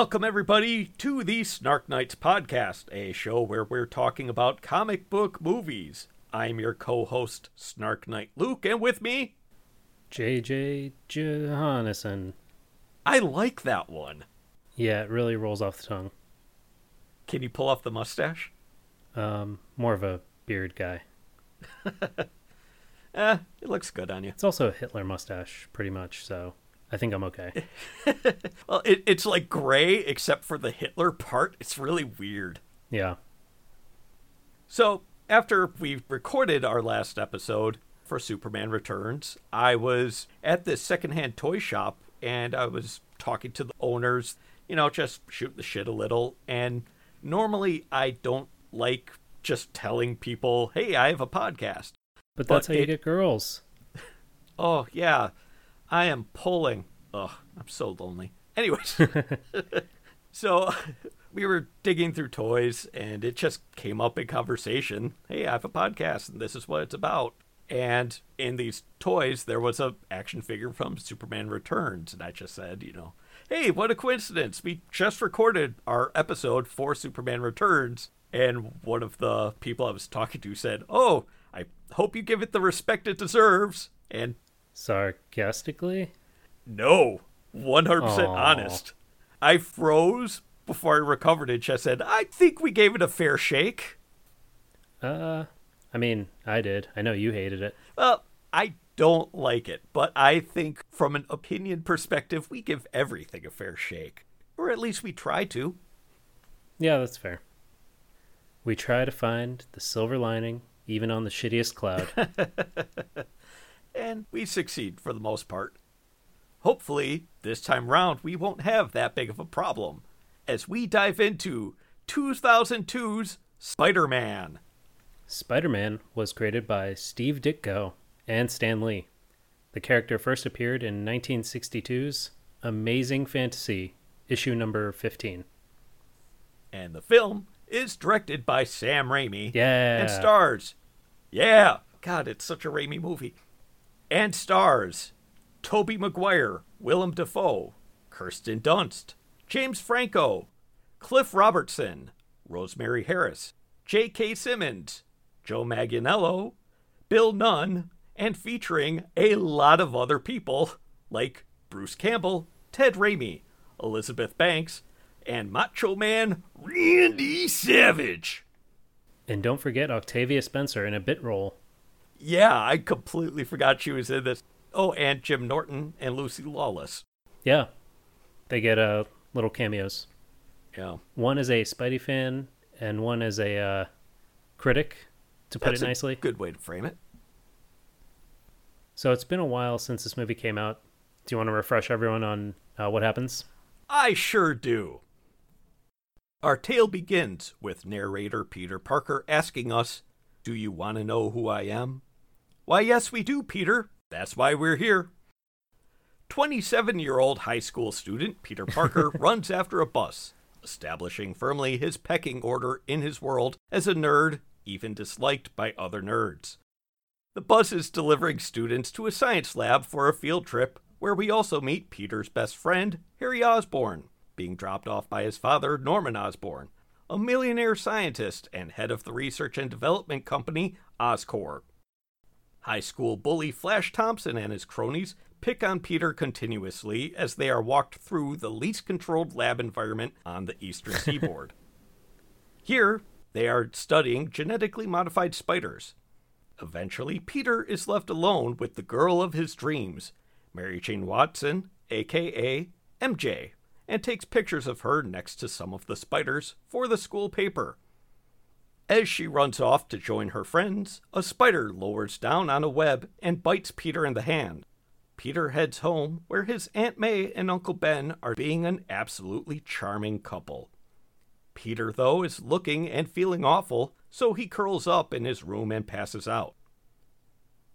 Welcome, everybody, to the Snark Knights podcast, a show where we're talking about comic book movies. I'm your co host, Snark Knight Luke, and with me, JJ Johannesson. I like that one. Yeah, it really rolls off the tongue. Can you pull off the mustache? Um, more of a beard guy. Eh, it looks good on you. It's also a Hitler mustache, pretty much, so I think I'm okay. Well, it, it's like gray except for the Hitler part. It's really weird. Yeah. So, after we recorded our last episode for Superman Returns, I was at this secondhand toy shop and I was talking to the owners, you know, just shooting the shit a little. And normally I don't like just telling people, hey, I have a podcast. But that's But how you get girls. Oh, yeah, I am pulling. Ugh, I'm so lonely. Anyways, so we were digging through toys and it just came up in conversation. Hey, I have a podcast and this is what it's about. And in these toys, there was a action figure from Superman Returns, and I just said, you know, hey, what a coincidence! We just recorded our episode for Superman Returns, and one of the people I was talking to said, "Oh, I hope you give it the respect it deserves." And Sarcastically? no, 100% Aw. honest. I froze before I recovered it. Just said, I think we gave it a fair shake. Uh, I mean, I did. I know you hated it. Well, I don't like it, but I think from an opinion perspective, we give everything a fair shake. Or at least we try to. Yeah, that's fair. We try to find the silver lining, even on the shittiest cloud. And we succeed for the most part. Hopefully, this time round, we won't have that big of a problem as we dive into 2002's Spider Man. Spider Man was created by Steve Ditko and Stan Lee. The character first appeared in 1962's Amazing Fantasy, issue number 15. And the film is directed by Sam Raimi. Yeah. And stars. Yeah. God, it's such a Raimi movie. And stars Tobey Maguire, Willem Dafoe, Kirsten Dunst, James Franco, Cliff Robertson, Rosemary Harris, J.K. Simmons, Joe Manganiello, Bill Nunn, and featuring a lot of other people like Bruce Campbell, Ted Raimi, Elizabeth Banks, and Macho Man Randy Savage. And don't forget Octavia Spencer in a bit role. Yeah, I completely forgot she was in this. Oh, and Jim Norton and Lucy Lawless. Yeah. They get uh, little cameos. Yeah. One is a Spidey fan, and one is a uh, critic, to put That's it a nicely. good way to frame it. So it's been a while since this movie came out. Do you want to refresh everyone on uh, what happens? I sure do. Our tale begins with narrator Peter Parker asking us, Do you want to know who I am? Why, yes, we do, Peter. That's why we're here. 27 year old high school student Peter Parker runs after a bus, establishing firmly his pecking order in his world as a nerd, even disliked by other nerds. The bus is delivering students to a science lab for a field trip where we also meet Peter's best friend, Harry Osborn, being dropped off by his father, Norman Osborn, a millionaire scientist and head of the research and development company, Oscorp. High school bully Flash Thompson and his cronies pick on Peter continuously as they are walked through the least controlled lab environment on the eastern seaboard. Here, they are studying genetically modified spiders. Eventually, Peter is left alone with the girl of his dreams, Mary Jane Watson, aka MJ, and takes pictures of her next to some of the spiders for the school paper. As she runs off to join her friends, a spider lowers down on a web and bites Peter in the hand. Peter heads home, where his Aunt May and Uncle Ben are being an absolutely charming couple. Peter, though, is looking and feeling awful, so he curls up in his room and passes out.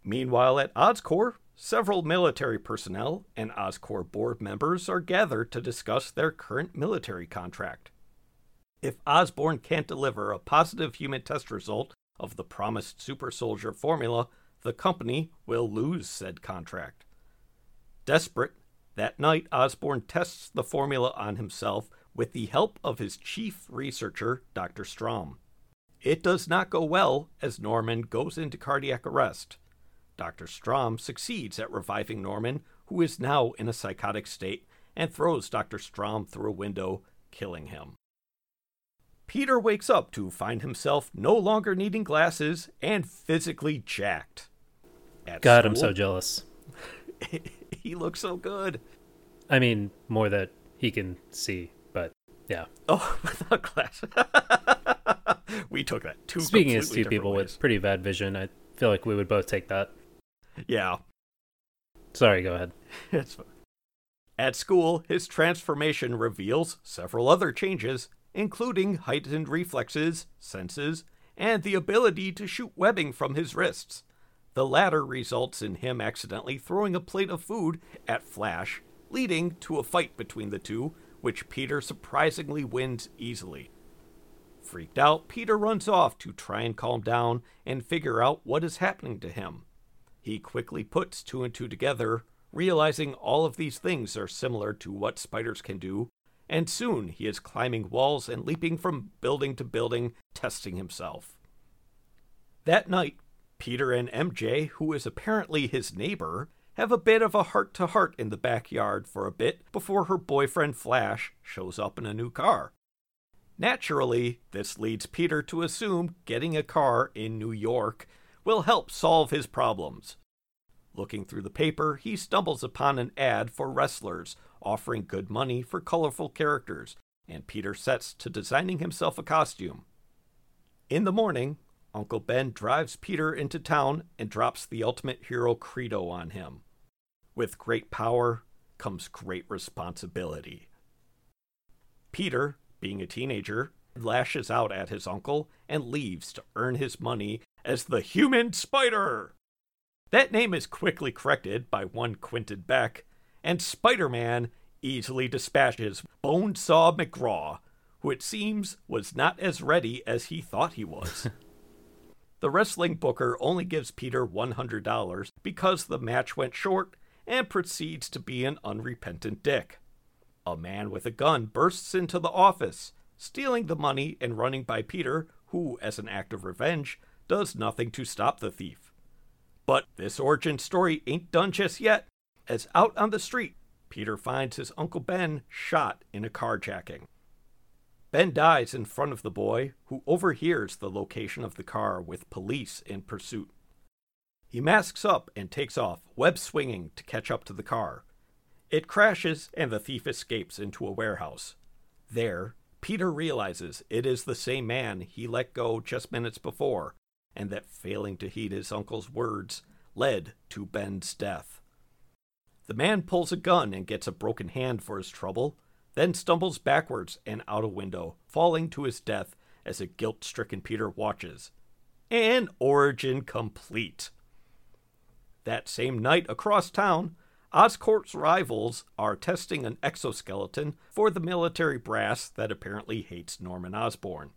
Meanwhile, at Oscorp, several military personnel and Oscorp board members are gathered to discuss their current military contract. If Osborn can't deliver a positive human test result of the promised super soldier formula, the company will lose said contract. Desperate, that night Osborn tests the formula on himself with the help of his chief researcher, Dr. Stromm. It does not go well as Norman goes into cardiac arrest. Dr. Stromm succeeds at reviving Norman, who is now in a psychotic state, and throws Dr. Stromm through a window, killing him. Peter wakes up to find himself no longer needing glasses and physically jacked. At God, school, I'm so jealous. he looks so good. I mean, more that he can see, but yeah. Oh, without glasses. we took that two. Speaking as two people ways. with pretty bad vision, I feel like we would both take that. Yeah. Sorry, go ahead. It's fine. At school, his transformation reveals several other changes, including heightened reflexes, senses, and the ability to shoot webbing from his wrists. The latter results in him accidentally throwing a plate of food at Flash, leading to a fight between the two, which Peter surprisingly wins easily. Freaked out, Peter runs off to try and calm down and figure out what is happening to him. He quickly puts two and two together, realizing all of these things are similar to what spiders can do, and soon he is climbing walls and leaping from building to building, testing himself. That night, Peter and MJ, who is apparently his neighbor, have a bit of a heart to heart in the backyard for a bit before her boyfriend Flash shows up in a new car. Naturally, this leads Peter to assume getting a car in New York will help solve his problems. Looking through the paper, he stumbles upon an ad for wrestlers offering good money for colorful characters, and Peter sets to designing himself a costume. In the morning, Uncle Ben drives Peter into town and drops the ultimate hero credo on him. With great power comes great responsibility. Peter, being a teenager, lashes out at his uncle and leaves to earn his money as the human spider. That name is quickly corrected by one Quentin Beck, and Spider Man easily dispatches Bonesaw McGraw, who it seems was not as ready as he thought he was. the wrestling booker only gives Peter $100 because the match went short and proceeds to be an unrepentant dick. A man with a gun bursts into the office, stealing the money and running by Peter, who, as an act of revenge, does nothing to stop the thief. But this origin story ain't done just yet, as out on the street, Peter finds his Uncle Ben shot in a carjacking. Ben dies in front of the boy, who overhears the location of the car with police in pursuit. He masks up and takes off, web swinging to catch up to the car. It crashes, and the thief escapes into a warehouse. There, Peter realizes it is the same man he let go just minutes before, and that failing to heed his uncle's words led to Ben's death. The man pulls a gun and gets a broken hand for his trouble, then stumbles backwards and out a window, falling to his death as a guilt stricken Peter watches. An origin complete. That same night across town, Oscorp's rivals are testing an exoskeleton for the military brass that apparently hates Norman Osborn.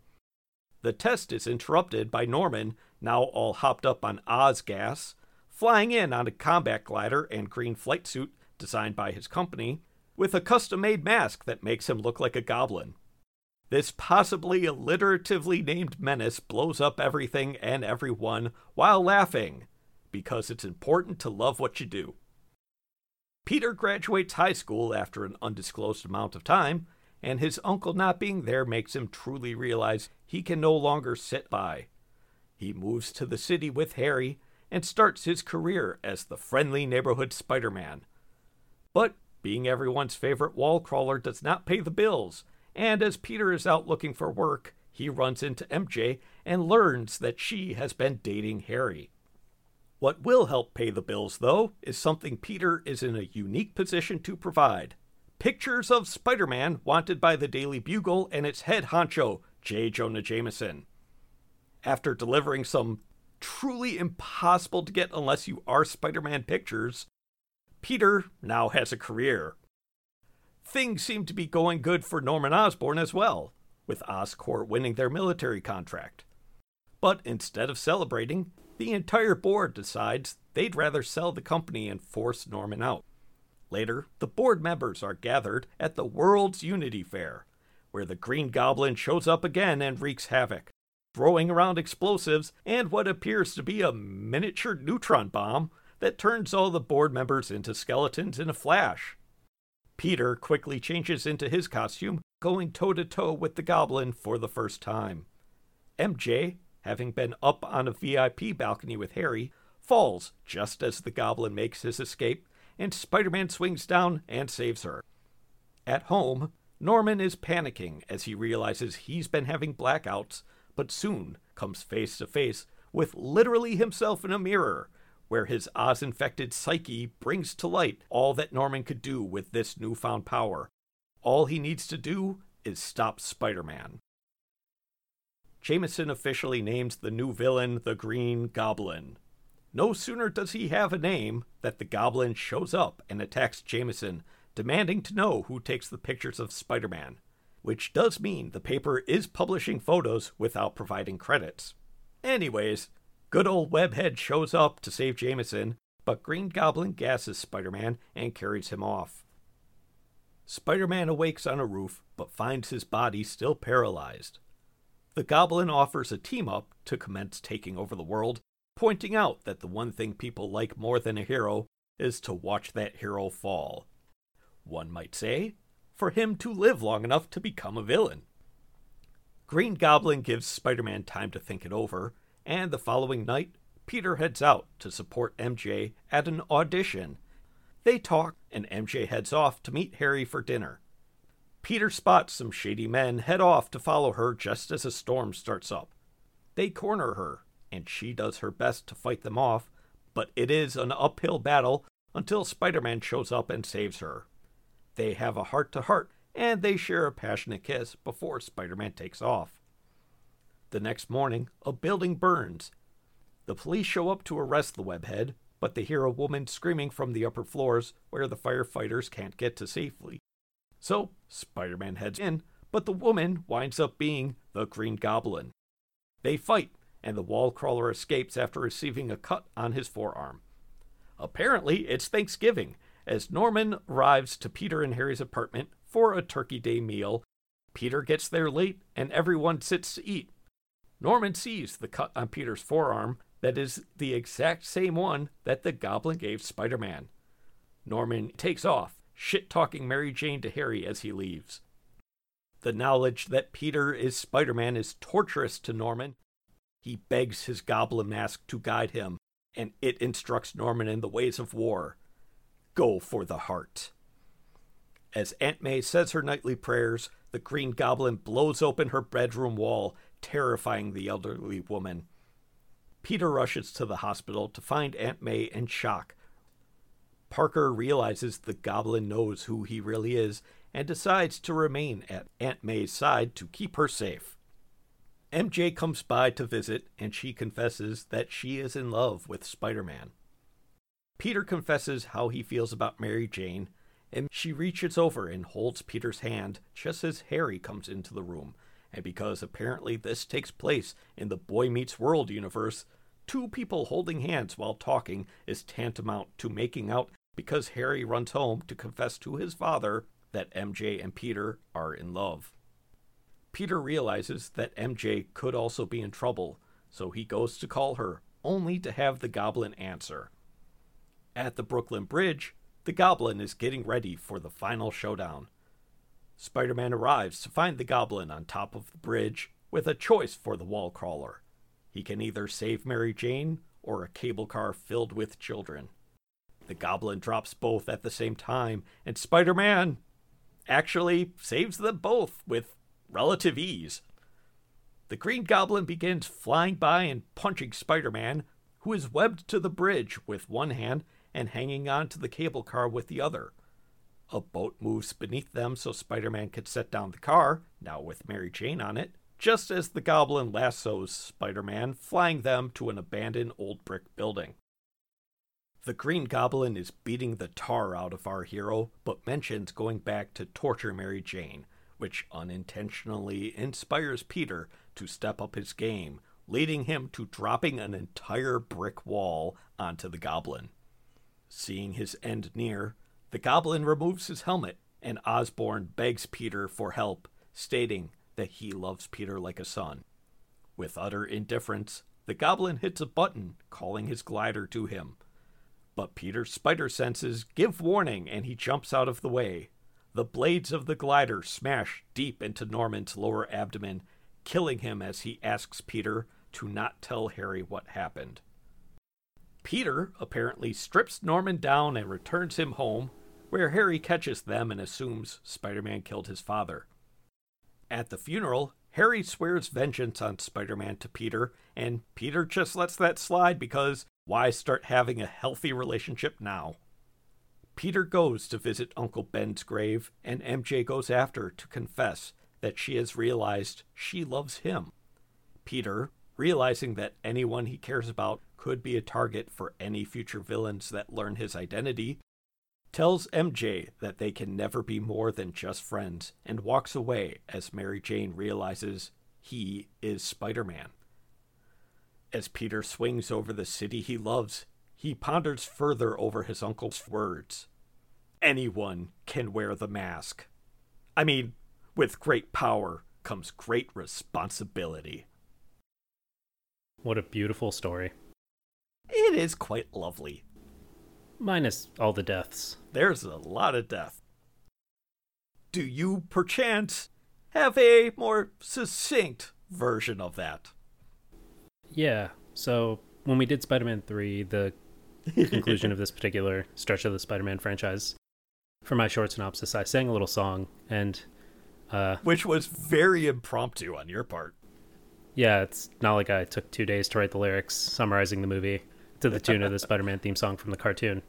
The test is interrupted by Norman, now all hopped up on Oz gas, flying in on a combat glider and green flight suit designed by his company, with a custom made mask that makes him look like a goblin. This possibly alliteratively named menace blows up everything and everyone while laughing, because it's important to love what you do. Peter graduates high school after an undisclosed amount of time, and his uncle not being there makes him truly realize he can no longer sit by. He moves to the city with Harry and starts his career as the friendly neighborhood Spider Man. But being everyone's favorite wall crawler does not pay the bills, and as Peter is out looking for work, he runs into MJ and learns that she has been dating Harry. What will help pay the bills, though, is something Peter is in a unique position to provide pictures of Spider Man wanted by the Daily Bugle and its head honcho, J. Jonah Jameson. After delivering some truly impossible to get unless you are Spider Man pictures, Peter now has a career. Things seem to be going good for Norman Osborn as well, with Oscorp winning their military contract. But instead of celebrating, the entire board decides they'd rather sell the company and force Norman out. Later, the board members are gathered at the World's Unity Fair, where the Green Goblin shows up again and wreaks havoc, throwing around explosives and what appears to be a miniature neutron bomb that turns all the board members into skeletons in a flash. Peter quickly changes into his costume, going toe to toe with the goblin for the first time. MJ, having been up on a VIP balcony with Harry, falls just as the goblin makes his escape, and Spider Man swings down and saves her. At home, Norman is panicking as he realizes he's been having blackouts, but soon comes face to face with literally himself in a mirror, where his Oz infected psyche brings to light all that Norman could do with this newfound power. All he needs to do is stop Spider Man. Jameson officially names the new villain the Green Goblin. No sooner does he have a name that the goblin shows up and attacks Jameson, demanding to know who takes the pictures of Spider Man, which does mean the paper is publishing photos without providing credits. Anyways, good old Webhead shows up to save Jameson, but Green Goblin gasses Spider Man and carries him off. Spider Man awakes on a roof but finds his body still paralyzed. The Goblin offers a team up to commence taking over the world, pointing out that the one thing people like more than a hero is to watch that hero fall. One might say, for him to live long enough to become a villain. Green Goblin gives Spider Man time to think it over, and the following night, Peter heads out to support MJ at an audition. They talk, and MJ heads off to meet Harry for dinner. Peter spots some shady men head off to follow her just as a storm starts up. They corner her, and she does her best to fight them off, but it is an uphill battle until Spider Man shows up and saves her. They have a heart to heart, and they share a passionate kiss before Spider Man takes off. The next morning, a building burns. The police show up to arrest the webhead, but they hear a woman screaming from the upper floors where the firefighters can't get to safely. So Spider Man heads in, but the woman winds up being the Green Goblin. They fight, and the wall crawler escapes after receiving a cut on his forearm. Apparently, it's Thanksgiving, as Norman arrives to Peter and Harry's apartment for a Turkey Day meal. Peter gets there late, and everyone sits to eat. Norman sees the cut on Peter's forearm that is the exact same one that the goblin gave Spider Man. Norman takes off, shit talking Mary Jane to Harry as he leaves. The knowledge that Peter is Spider Man is torturous to Norman. He begs his goblin mask to guide him, and it instructs Norman in the ways of war. Go for the heart. As Aunt May says her nightly prayers, the Green Goblin blows open her bedroom wall, terrifying the elderly woman. Peter rushes to the hospital to find Aunt May in shock Parker realizes the goblin knows who he really is and decides to remain at Aunt May's side to keep her safe. MJ comes by to visit and she confesses that she is in love with Spider Man. Peter confesses how he feels about Mary Jane, and she reaches over and holds Peter's hand just as Harry comes into the room. And because apparently this takes place in the Boy Meets World universe, two people holding hands while talking is tantamount to making out because Harry runs home to confess to his father that MJ and Peter are in love. Peter realizes that MJ could also be in trouble, so he goes to call her, only to have the goblin answer. At the Brooklyn Bridge, the goblin is getting ready for the final showdown. Spider Man arrives to find the goblin on top of the bridge with a choice for the wall crawler. He can either save Mary Jane or a cable car filled with children. The goblin drops both at the same time, and Spider Man actually saves them both with relative ease. The Green Goblin begins flying by and punching Spider Man, who is webbed to the bridge with one hand and hanging on to the cable car with the other. A boat moves beneath them so Spider Man could set down the car, now with Mary Jane on it, just as the goblin lassos Spider Man, flying them to an abandoned old brick building. The Green Goblin is beating the tar out of our hero, but mentions going back to torture Mary Jane, which unintentionally inspires Peter to step up his game, leading him to dropping an entire brick wall onto the goblin. Seeing his end near, the goblin removes his helmet, and Osborn begs Peter for help, stating that he loves Peter like a son. With utter indifference, the goblin hits a button, calling his glider to him. But Peter's spider senses give warning and he jumps out of the way. The blades of the glider smash deep into Norman's lower abdomen, killing him as he asks Peter to not tell Harry what happened. Peter apparently strips Norman down and returns him home, where Harry catches them and assumes Spider Man killed his father. At the funeral, Harry swears vengeance on Spider Man to Peter, and Peter just lets that slide because why start having a healthy relationship now? Peter goes to visit Uncle Ben's grave, and MJ goes after to confess that she has realized she loves him. Peter, realizing that anyone he cares about could be a target for any future villains that learn his identity, tells MJ that they can never be more than just friends and walks away as Mary Jane realizes he is Spider Man. As Peter swings over the city he loves, he ponders further over his uncle's words. Anyone can wear the mask. I mean, with great power comes great responsibility. What a beautiful story. It is quite lovely. Minus all the deaths. There's a lot of death. Do you, perchance, have a more succinct version of that? Yeah. So when we did Spider Man 3, the conclusion of this particular stretch of the Spider Man franchise, for my short synopsis, I sang a little song and. Uh, Which was very impromptu on your part. Yeah, it's not like I took two days to write the lyrics summarizing the movie to the tune of the Spider Man theme song from the cartoon.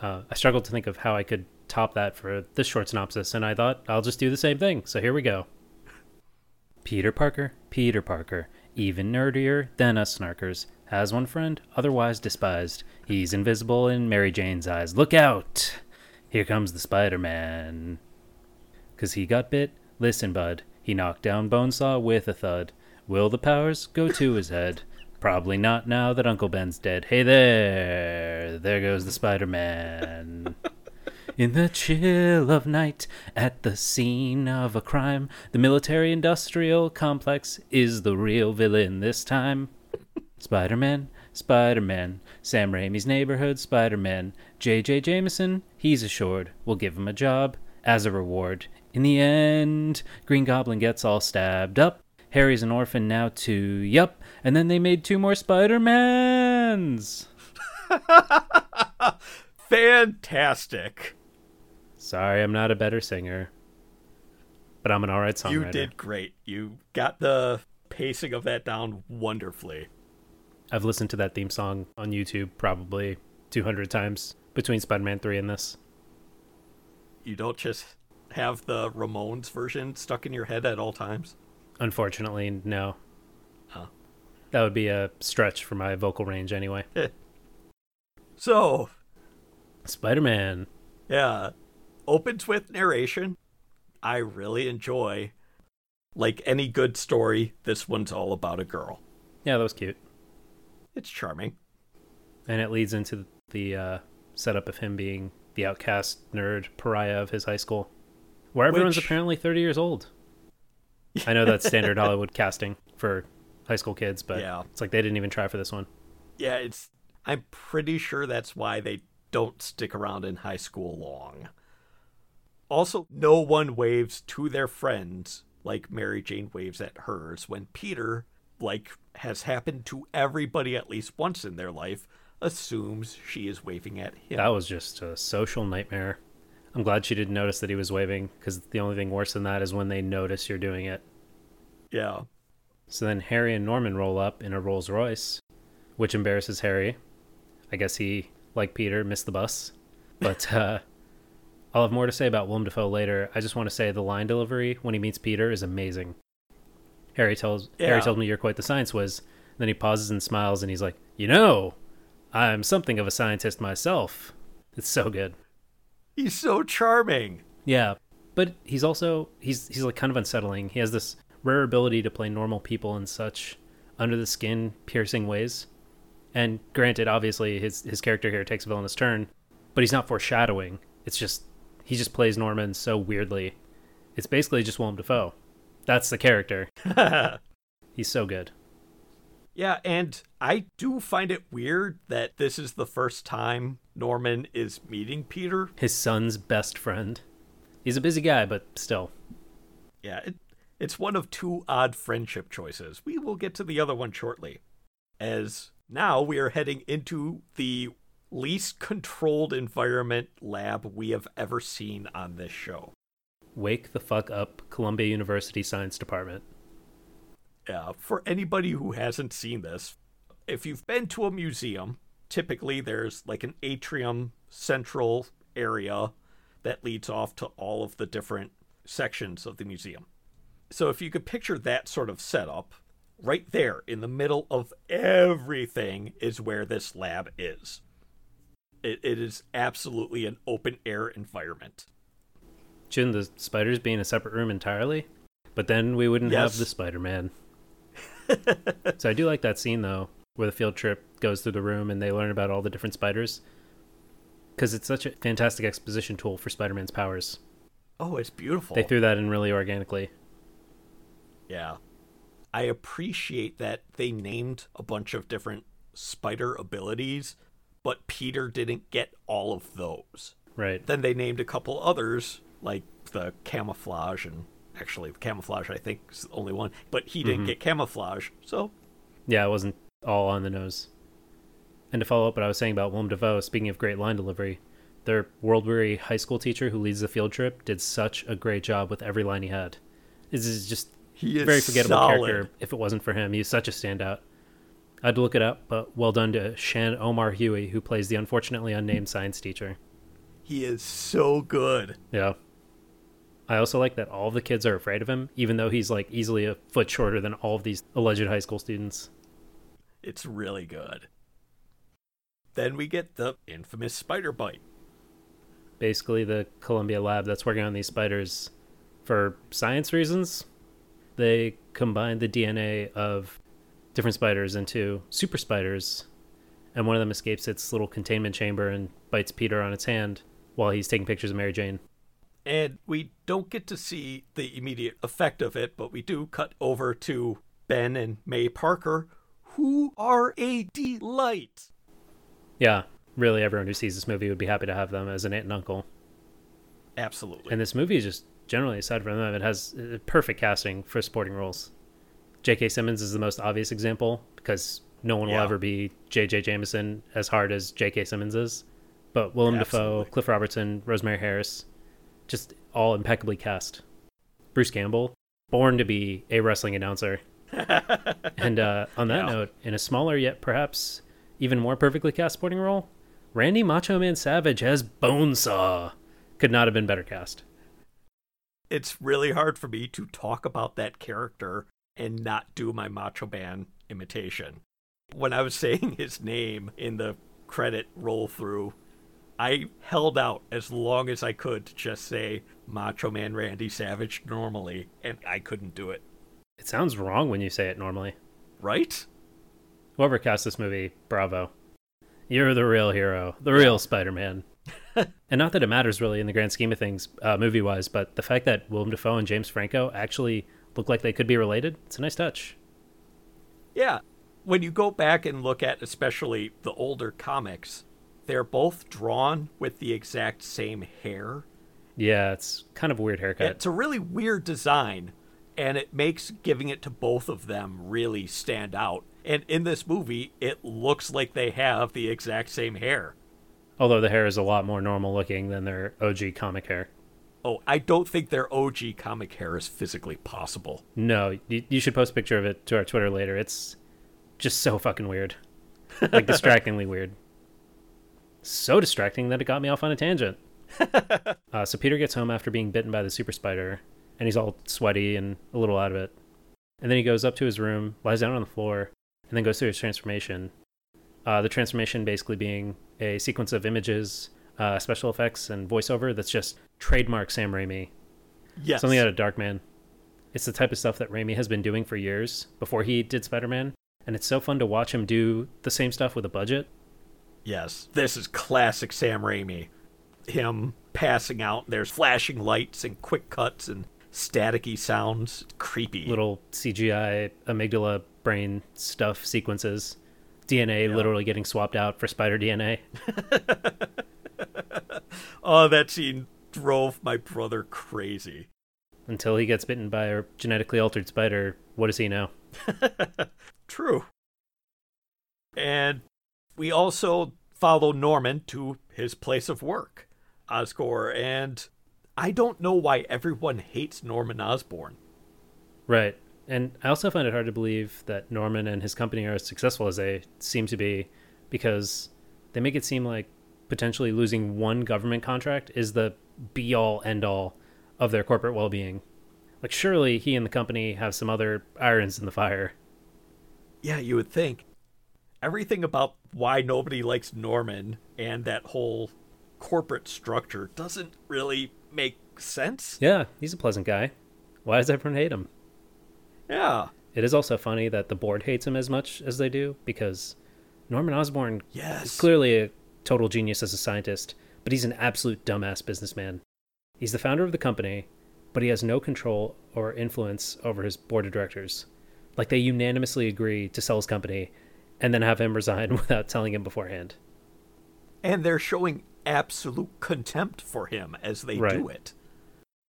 Uh, I struggled to think of how I could top that for this short synopsis, and I thought I'll just do the same thing. So here we go. Peter Parker, Peter Parker, even nerdier than us snarkers, has one friend, otherwise despised. He's invisible in Mary Jane's eyes. Look out! Here comes the Spider Man. Cause he got bit? Listen, bud. He knocked down Bonesaw with a thud. Will the powers go to his head? Probably not now that Uncle Ben's dead. Hey there! There goes the Spider Man. In the chill of night, at the scene of a crime, the military industrial complex is the real villain this time. Spider Man, Spider Man, Sam Raimi's neighborhood Spider Man, J.J. Jameson, he's assured, we'll give him a job as a reward. In the end, Green Goblin gets all stabbed up. Harry's an orphan now too. Yup. And then they made two more Spider-Mans. Fantastic. Sorry, I'm not a better singer. But I'm an alright songwriter. You did great. You got the pacing of that down wonderfully. I've listened to that theme song on YouTube probably 200 times between Spider-Man 3 and this. You don't just have the Ramones version stuck in your head at all times? Unfortunately, no. Huh. That would be a stretch for my vocal range anyway. so, Spider Man. Yeah. Opens with narration. I really enjoy. Like any good story, this one's all about a girl. Yeah, that was cute. It's charming. And it leads into the uh, setup of him being the outcast nerd pariah of his high school, where everyone's Which- apparently 30 years old. I know that's standard Hollywood casting for high school kids, but Yeah. it's like they didn't even try for this one. Yeah, it's. I'm pretty sure that's why they don't stick around in high school long. Also, no one waves to their friends like Mary Jane waves at hers when Peter, like has happened to everybody at least once in their life, assumes she is waving at him. That was just a social nightmare. I'm glad she didn't notice that he was waving, because the only thing worse than that is when they notice you're doing it. yeah. So then Harry and Norman roll up in a Rolls Royce, which embarrasses Harry. I guess he, like Peter, missed the bus. But uh, I'll have more to say about Willem Dafoe later. I just want to say the line delivery when he meets Peter is amazing. Harry tells Yeah. Harry tells me you're quite the science whiz. Then he pauses and smiles and he's like, "You know, I'm something of a scientist myself." It's so good. He's so charming. Yeah, but he's also he's he's like kind of unsettling. He has this rare ability to play normal people in such under the skin piercing ways. And granted, obviously his his character here takes a villainous turn, but he's not foreshadowing. It's just he just plays Norman so weirdly. It's basically just Willem Dafoe. That's the character. He's so good. Yeah, and I do find it weird that this is the first time Norman is meeting Peter. His son's best friend. He's a busy guy, but still. Yeah, it, it's one of two odd friendship choices. We will get to the other one shortly. As now we are heading into the least controlled environment lab we have ever seen on this show. Wake the fuck up, Columbia University Science Department. Yeah, for anybody who hasn't seen this, if you've been to a museum, typically there's like an atrium central area that leads off to all of the different sections of the museum. So if you could picture that sort of setup, right there in the middle of everything is where this lab is. It, it is absolutely an open air environment. Shouldn't the spiders be in a separate room entirely? But then we wouldn't Yes. have the Spider Man. so I do like that scene though, where the field trip goes through the room and they learn about all the different spiders. Because it's such a fantastic exposition tool for Spider Man's powers. Oh, it's beautiful. They threw that in really organically. Yeah. I appreciate that they named a bunch of different spider abilities, but Peter didn't get all of those. Right. Then they named a couple others, like the camouflage, and actually, camouflage, I think, is the only one, but he didn't mm-hmm. get camouflage. So, Yeah, it wasn't all on the nose. And to follow up what I was saying about Willem Dafoe, speaking of great line delivery, their world weary high school teacher who leads the field trip did such a great job with every line he had. This is just he is very forgettable solid. character if it wasn't for him. He's such a standout. I had to look it up, but well done to Shan Omar Huey, who plays the unfortunately unnamed science teacher. He is so good. Yeah. I also like that all the kids are afraid of him, even though he's like easily a foot shorter than all of these alleged high school students. It's really good. Then we get the infamous spider bite. basically the Columbia lab that's working on these spiders for science reasons. They combine the DNA of different spiders into super spiders, and one of them escapes its little containment chamber and bites Peter on its hand while he's taking pictures of Mary Jane. And we don't get to see the immediate effect of it, but we do cut over to Ben and May Parker, who are a delight. Yeah, really, everyone who sees this movie would be happy to have them as an aunt and uncle. Absolutely. And this movie is just generally, aside from them, it has perfect casting for supporting roles. J.K. Simmons is the most obvious example because no one will ever be J.J. Jameson as hard as J.K. Simmons is. But Willem Dafoe, Cliff Robertson, Rosemary Harris, just all impeccably cast. Bruce Campbell, born to be a wrestling announcer. and uh, on that Yeah. note, in a smaller yet perhaps even more perfectly cast supporting role, Randy Macho Man Savage as Bonesaw could not have been better cast. it's really hard for me to talk about that character and not do my Macho Man imitation. When I was saying his name in the credit roll through, I held out as long as I could to just say Macho Man Randy Savage normally, and I couldn't do it. It sounds wrong when you say it normally. Right? Whoever cast this movie, bravo. You're the real hero, the real Spider Man. and not that it matters really in the grand scheme of things, uh, movie wise, but the fact that Willem Dafoe and James Franco actually look like they could be related, it's a nice touch. Yeah. When you go back and look at especially the older comics, they're both drawn with the exact same hair. Yeah, it's kind of a weird haircut. It's a really weird design, and it makes giving it to both of them really stand out. And in this movie, it looks like they have the exact same hair. Although the hair is a lot more normal looking than their OG comic hair. Oh, I don't think their OG comic hair is physically possible. No, you, you should post a picture of it to our Twitter later. It's just so fucking weird. Like distractingly weird. So distracting that it got me off on a tangent. uh, so Peter gets home after being bitten by the super spider, and he's all sweaty and a little out of it. And then he goes up to his room, lies down on the floor, and then goes through his transformation. Uh, the transformation basically being a sequence of images, uh, special effects, and voiceover that's just trademark Sam Raimi. Yes. Something out of Darkman. It's the type of stuff that Raimi has been doing for years before he did Spider Man, and it's so fun to watch him do the same stuff with a budget. Yes. This is classic Sam Raimi. Him passing out, there's flashing lights and quick cuts and staticky sounds, creepy. Little CGI amygdala brain stuff sequences. DNA Yeah. literally getting swapped out for spider DNA. Oh, that scene drove my brother crazy. Until he gets bitten by a genetically altered spider, what does he know? True. And we also follow Norman to his place of work, Oscorp, and I don't know why everyone hates Norman Osborn. Right. And I also find it hard to believe that Norman and his company are as successful as they seem to be because they make it seem like potentially losing one government contract is the be all end all of their corporate well being. Like, surely he and the company have some other irons in the fire. Yeah, you would think. Everything about why nobody likes Norman and that whole corporate structure doesn't really make sense. Yeah, he's a pleasant guy. Why does everyone hate him? Yeah. It is also funny that the board hates him as much as they do because Norman Osborn is clearly a total genius as a scientist, but he's an absolute dumbass businessman. He's the founder of the company, but he has no control or influence over his board of directors. Like they unanimously agree to sell his company and then have him resign without telling him beforehand. And they're showing absolute contempt for him as they Right. do it.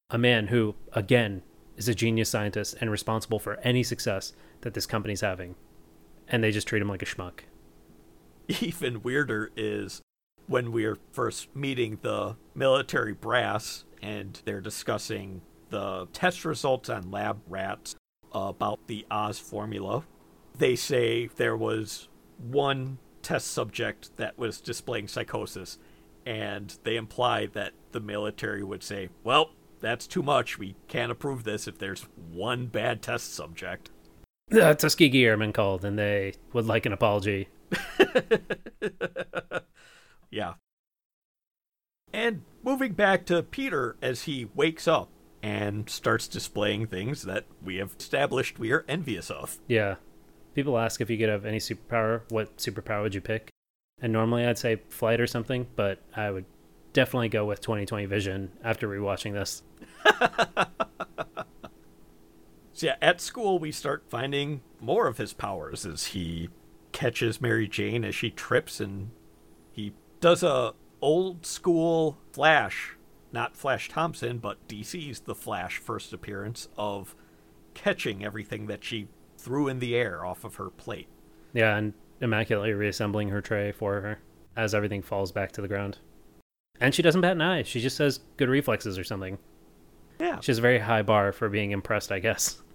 A man who, again, is a genius scientist and responsible for any success that this company's having. And they just treat him like a schmuck. even weirder is when we're first meeting the military brass and they're discussing the test results on lab rats about the Oz formula. They say there was one test subject that was displaying psychosis, and they imply that the military would say, Well, that's too much. We can't approve this if there's one bad test subject. The Tuskegee Airmen called and they would like an apology. Yeah. And moving back to Peter as he wakes up and starts displaying things that we have established we are envious of. Yeah. People ask if you could have any superpower, what superpower would you pick? And normally I'd say flight or something, but I would definitely go with 2020 vision after rewatching this. So yeah, at school we start finding more of his powers as he catches Mary Jane as she trips and he does a old school Flash, not Flash Thompson, but DC's The Flash first appearance of catching everything that she threw in the air off of her plate. Yeah, and immaculately reassembling her tray for her as everything falls back to the ground. And she doesn't bat an eye. She just says good reflexes or something. Yeah. She has a very high bar for being impressed, I guess.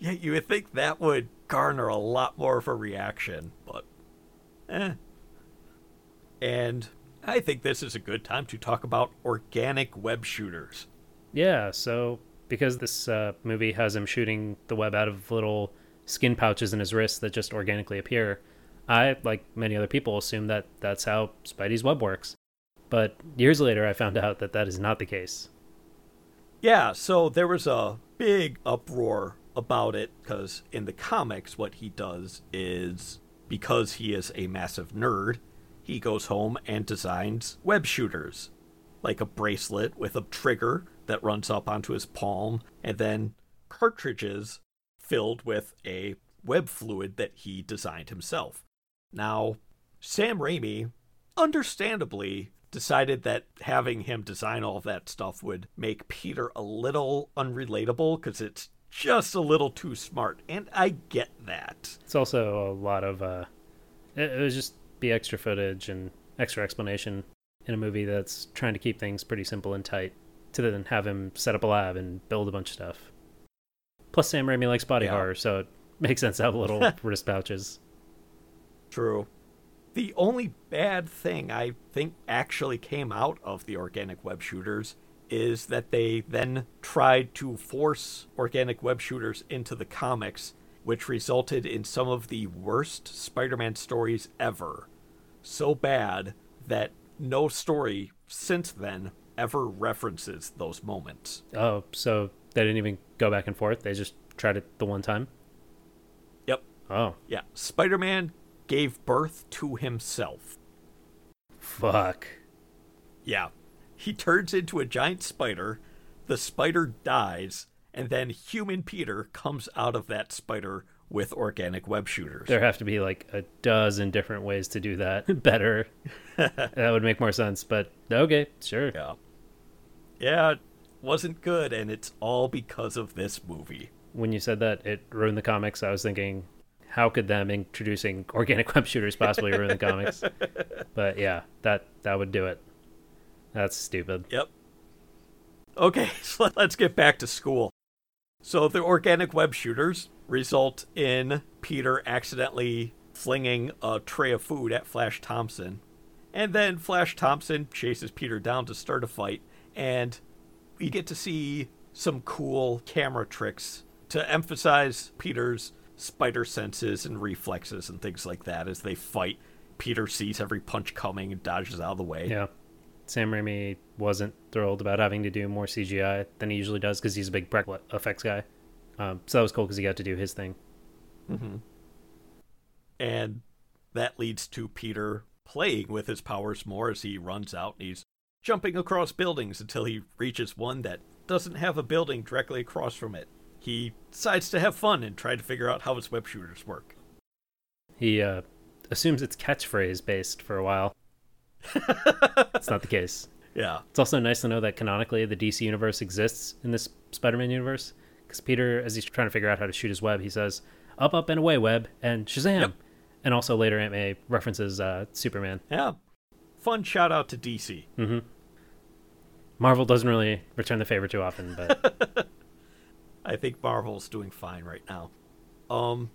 Yeah, you would think that would garner a lot more of a reaction, but eh. And I think this is a good time to talk about organic web shooters. Yeah, so because this uh, movie has him shooting the web out of little skin pouches in his wrists that just organically appear, I, like many other people, assume that that's how Spidey's web works. But years later, I found out that that is not the case. Yeah, so there was a big uproar about it because in the comics, what he does is because he is a massive nerd, he goes home and designs web shooters, like a bracelet with a trigger that runs up onto his palm, and then cartridges filled with a web fluid that he designed himself. Now, Sam Raimi, understandably, decided that having him design all that stuff would make Peter a little unrelatable because it's just a little too smart. And I get that. It's also a lot of, uh, it, it was just be extra footage and extra explanation in a movie that's trying to keep things pretty simple and tight to then have him set up a lab and build a bunch of stuff. Plus, Sam Raimi likes body Yeah. horror, so it makes sense to have little wrist pouches. True. The only bad thing I think actually came out of the organic web shooters is that they then tried to force organic web shooters into the comics, which resulted in some of the worst Spider Man stories ever. So bad that no story since then ever references those moments. Oh, so they didn't even go back and forth. They just tried it the one time. Yep. Oh, Yeah. Spider Man gave birth to himself. fuck. Yeah. He turns into a giant spider, the spider dies, and then human Peter comes out of that spider with organic web shooters. There have to be like a dozen different ways to do that better. that would make more sense, but okay, sure. Yeah. Yeah, it wasn't good, and it's all because of this movie. When you said that it ruined the comics, I was thinking, how could them introducing organic web shooters possibly ruin the comics? But yeah, that that would do it. That's stupid. Yep. Okay, so let's get back to school. So the organic web shooters result in Peter accidentally flinging a tray of food at Flash Thompson. And then Flash Thompson chases Peter down to start a fight, and we get to see some cool camera tricks to emphasize Peter's spider senses and reflexes and things like that as they fight. Peter sees every punch coming and dodges out of the way. Yeah. Sam Raimi wasn't thrilled about having to do more CGI than he usually does because he's a big practical effects guy. Um, so that was cool because he got to do his thing. Mm-hmm. And that leads to Peter playing with his powers more as he runs out and he's jumping across buildings until he reaches one that doesn't have a building directly across from it. He decides to have fun and try to figure out how his web shooters work. He uh, assumes it's catchphrase based for a while. it's not the case. Yeah. It's also nice to know that canonically the DC universe exists in this Spider Man universe. Because Peter, as he's trying to figure out how to shoot his web, he says, Up, up, and away, web, and Shazam. Yep. And also later, Aunt May references uh, Superman. Yeah. Fun shout out to DC. Mm-hmm. Marvel doesn't really return the favor too often, but I think Marvel's doing fine right now. Um,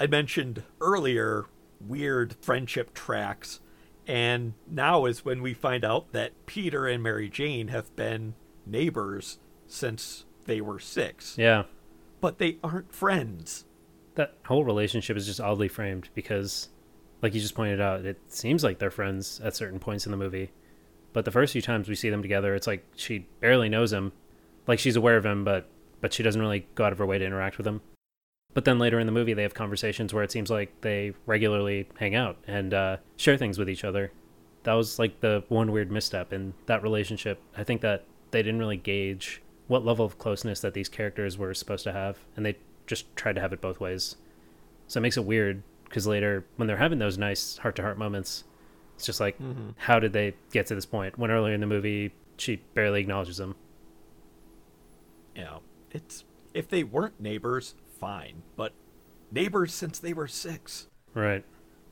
I mentioned earlier weird friendship tracks, and now is when we find out that Peter and Mary Jane have been neighbors since they were six. yeah, But they aren't friends. that whole relationship is just oddly framed because, like you just pointed out, it seems like they're friends at certain points in the movie. But the first few times we see them together, it's like she barely knows him. Like she's aware of him, but but she doesn't really go out of her way to interact with him. But then later in the movie, they have conversations where it seems like they regularly hang out and uh, share things with each other. That was like the one weird misstep in that relationship. I think that they didn't really gauge what level of closeness that these characters were supposed to have, and they just tried to have it both ways. So it makes it weird because later, when they're having those nice heart to heart moments, it's just like, Mm-hmm. how did they get to this point? When earlier in the movie, she barely acknowledges him. You know, it's if they weren't neighbors, fine. But neighbors since they were six. Right.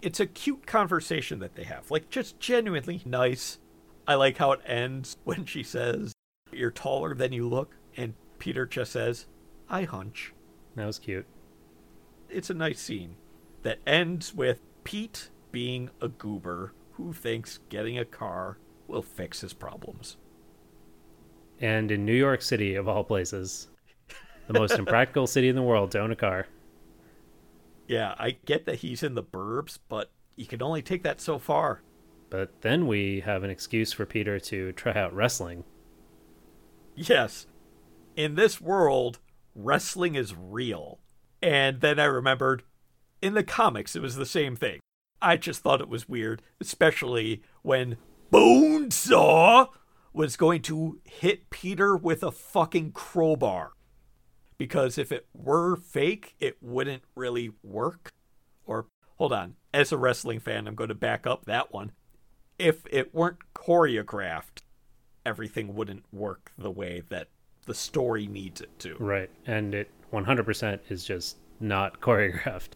it's a cute conversation that they have. Like just genuinely nice. I like how it ends when she says, "You're taller than you look," and Peter just says, "I hunch." That was cute. It's a nice scene that ends with Pete being a goober who thinks getting a car will fix his problems. And in New York City, of all places, the most impractical city in the world to own a car. Yeah, I get that he's in the burbs, but you can only take that so far. But then we have an excuse for Peter to try out wrestling. Yes. In this world, wrestling is real. And then I remembered in the comics, it was the same thing. I just thought it was weird, especially when Bonesaw was going to hit Peter with a fucking crowbar. Because if it were fake, it wouldn't really work. Or, hold on, as a wrestling fan, I'm going to back up that one. If it weren't choreographed, everything wouldn't work the way that the story needs it to. Right. And it 100% is just not choreographed.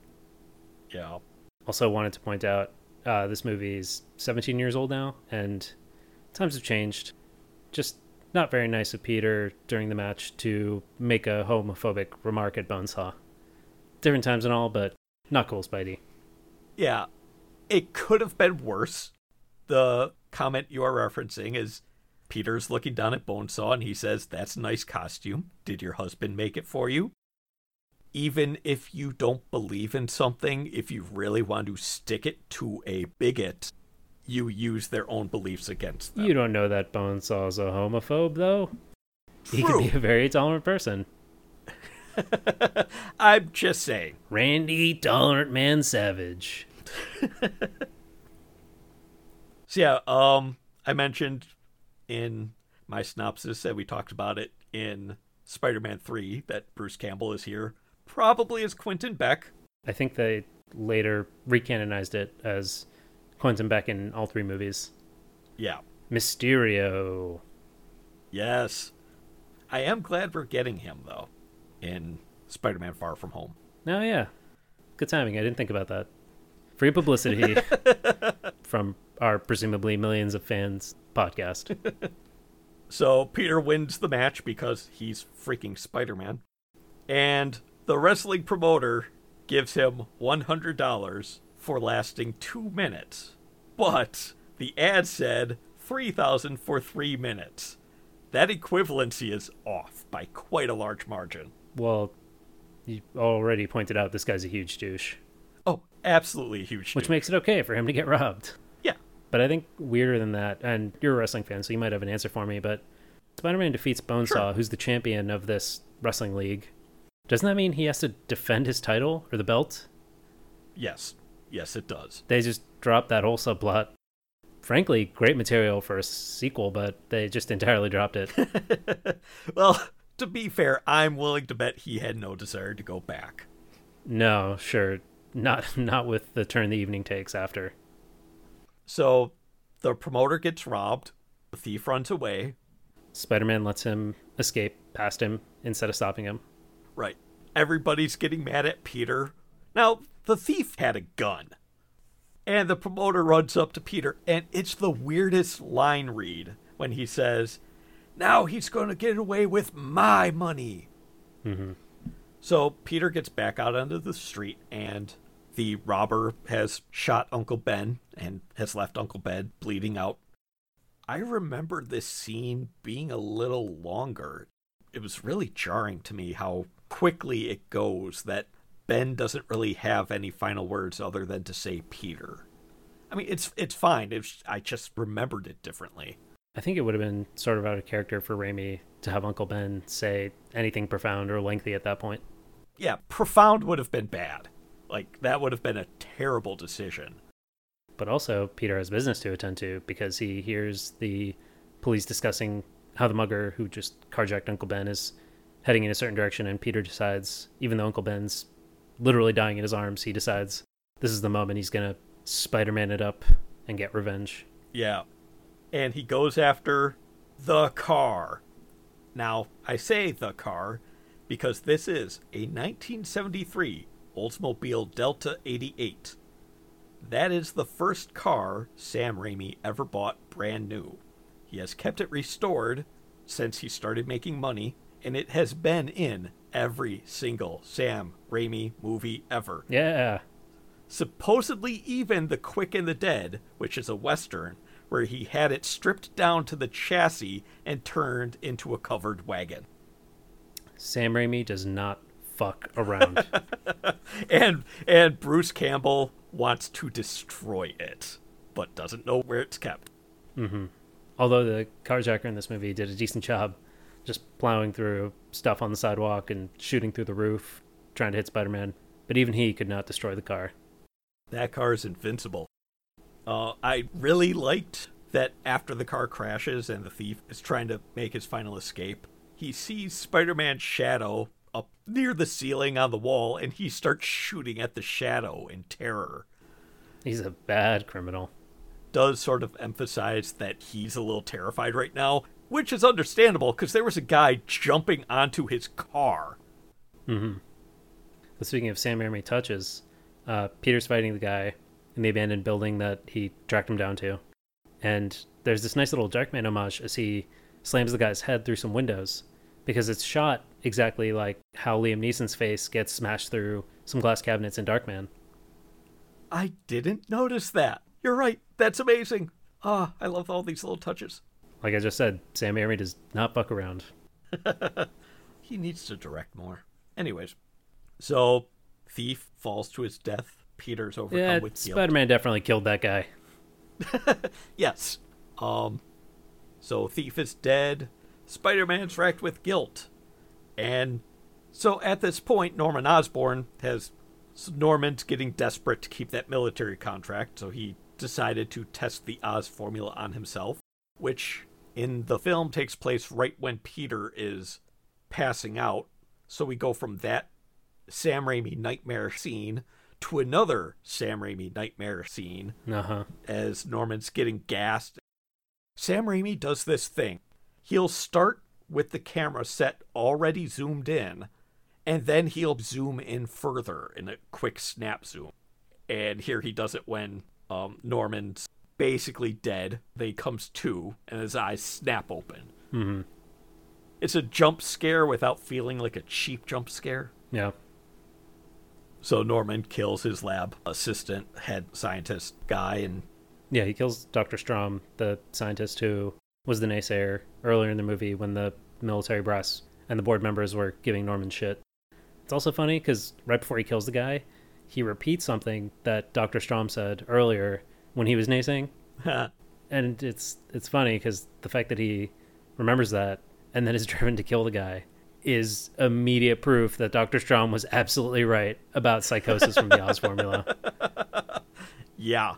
Yeah. Also, wanted to point out uh, this movie is 17 years old now, and times have changed. Just not very nice of Peter during the match to make a homophobic remark at Bonesaw. Different times and all, but not cool, Spidey. Yeah. It could have been worse. The comment you are referencing is Peter's looking down at Bonesaw and he says, That's a nice costume. Did your husband make it for you? Even if you don't believe in something, if you really want to stick it to a bigot, you use their own beliefs against them. You don't know that Bonesaw's a homophobe, though. He True. can be a very tolerant person. I'm just saying. Randy Tolerant Man Savage. So yeah, um, I mentioned in my synopsis that we talked about it in Spider Man 3 that Bruce Campbell is here, probably as Quentin Beck. I think they later recanonized it as Quentin Beck in all three movies. Yeah. Mysterio. Yes. I am glad we're getting him, though, in Spider Man Far From Home. Oh, yeah. Good timing. I didn't think about that. Free publicity from our presumably millions of fans podcast. So Peter wins the match because he's freaking Spider Man. And the wrestling promoter gives him $100 for lasting two minutes. But the ad said 3000 for three minutes. That equivalency is off by quite a large margin. Well, you already pointed out this guy's a huge douche, Oh, absolutely huge. which makes it okay for him to get robbed. yeah. But I think weirder than that, and you're a wrestling fan, so you might have an answer for me, but Spider Man defeats Bonesaw, Sure. who's the champion of this wrestling league. Doesn't that mean he has to defend his title or the belt? Yes. Yes, it does. They just dropped that whole subplot. Frankly, great material for a sequel, but they just entirely dropped it. well, to be fair, I'm willing to bet he had no desire to go back. no, sure. Not not with the turn the evening takes after. So the promoter gets robbed, the thief runs away. Spider Man lets him escape past him instead of stopping him. Right. Everybody's getting mad at Peter. Now, the thief had a gun. And the promoter runs up to Peter, and it's the weirdest line read when he says, Now he's going to get away with my money. hmm So Peter gets back out onto the street, and the robber has shot Uncle Ben and has left Uncle Ben bleeding out. I remember this scene being a little longer. It was really jarring to me how quickly it goes that Ben doesn't really have any final words other than to say Peter. I mean, it's it's fine. It's, I just remembered it differently. I think it would have been sort of out of character for Raimi to have Uncle Ben say anything profound or lengthy at that point. Yeah, profound would have been bad. Like that would have been a terrible decision. But also, Peter has business to attend to because he hears the police discussing how the mugger who just carjacked Uncle Ben is heading in a certain direction, and Peter decides, even though Uncle Ben's literally dying in his arms, he decides this is the moment he's gonna Spider Man it up and get revenge. Yeah. And he goes after the car. Now, I say the car because this is a 1973 Oldsmobile Delta 88. That is the first car Sam Raimi ever bought brand new. He has kept it restored since he started making money, and it has been in every single Sam Raimi movie ever Yeah, supposedly even The Quick and the Dead, which is a western, where he had it stripped down to the chassis and turned into a covered wagon. Sam Raimi does not fuck around. And and Bruce Campbell wants to destroy it, but doesn't know where it's kept. Mm-hmm. Although the carjacker in this movie did a decent job just plowing through stuff on the sidewalk and shooting through the roof, trying to hit Spider Man. But even he could not destroy the car. That car is invincible. Uh, I really liked that after the car crashes and the thief is trying to make his final escape, he sees Spider Man's shadow up near the ceiling on the wall and he starts shooting at the shadow in terror. He's a bad criminal. Does sort of emphasize that he's a little terrified right now, which is understandable because there was a guy jumping onto his car. Mm-hmm. Speaking of Sam Raimi touches, uh, Peter's fighting the guy in the abandoned building that he tracked him down to. And there's this nice little Darkman homage as he slams the guy's head through some windows because it's shot exactly like how Liam Neeson's face gets smashed through some glass cabinets in Darkman. I didn't notice that. You're right. That's amazing. Ah, I love all these little touches. Like I just said, Sam Raimi does not fuck around. He needs to direct more. Anyways, so thief falls to his death. Peter's overcome Yeah, with guilt. Spider Man definitely killed that guy. Yes. Um. So thief is dead. Spider-Man's racked with guilt, and so at this point, Norman Osborn has Norman's getting desperate to keep that military contract. So he decided to test the Oz formula on himself, which in the film takes place right when Peter is passing out. So we go from that Sam Raimi nightmare scene to another Sam Raimi nightmare scene Uh huh. as Norman's getting gassed. Sam Raimi does this thing. He'll start with the camera set already zoomed in, and then he'll zoom in further in a quick snap zoom. And here he does it when um, Norman's basically dead. Then he comes to, and his eyes snap open. Mm-hmm. It's a jump scare without feeling like a cheap jump scare. Yeah. So Norman kills his lab assistant, head scientist guy, and Yeah, he kills Dr. Stromm, the scientist who was the naysayer earlier in the movie when the military brass and the board members were giving Norman shit. It's also funny because right before he kills the guy, he repeats something that Dr. Stromm said earlier when he was naysaying. and it's it's funny because the fact that he remembers that and then is driven to kill the guy is immediate proof that Dr. Stromm was absolutely right about psychosis from the Oz formula. yeah,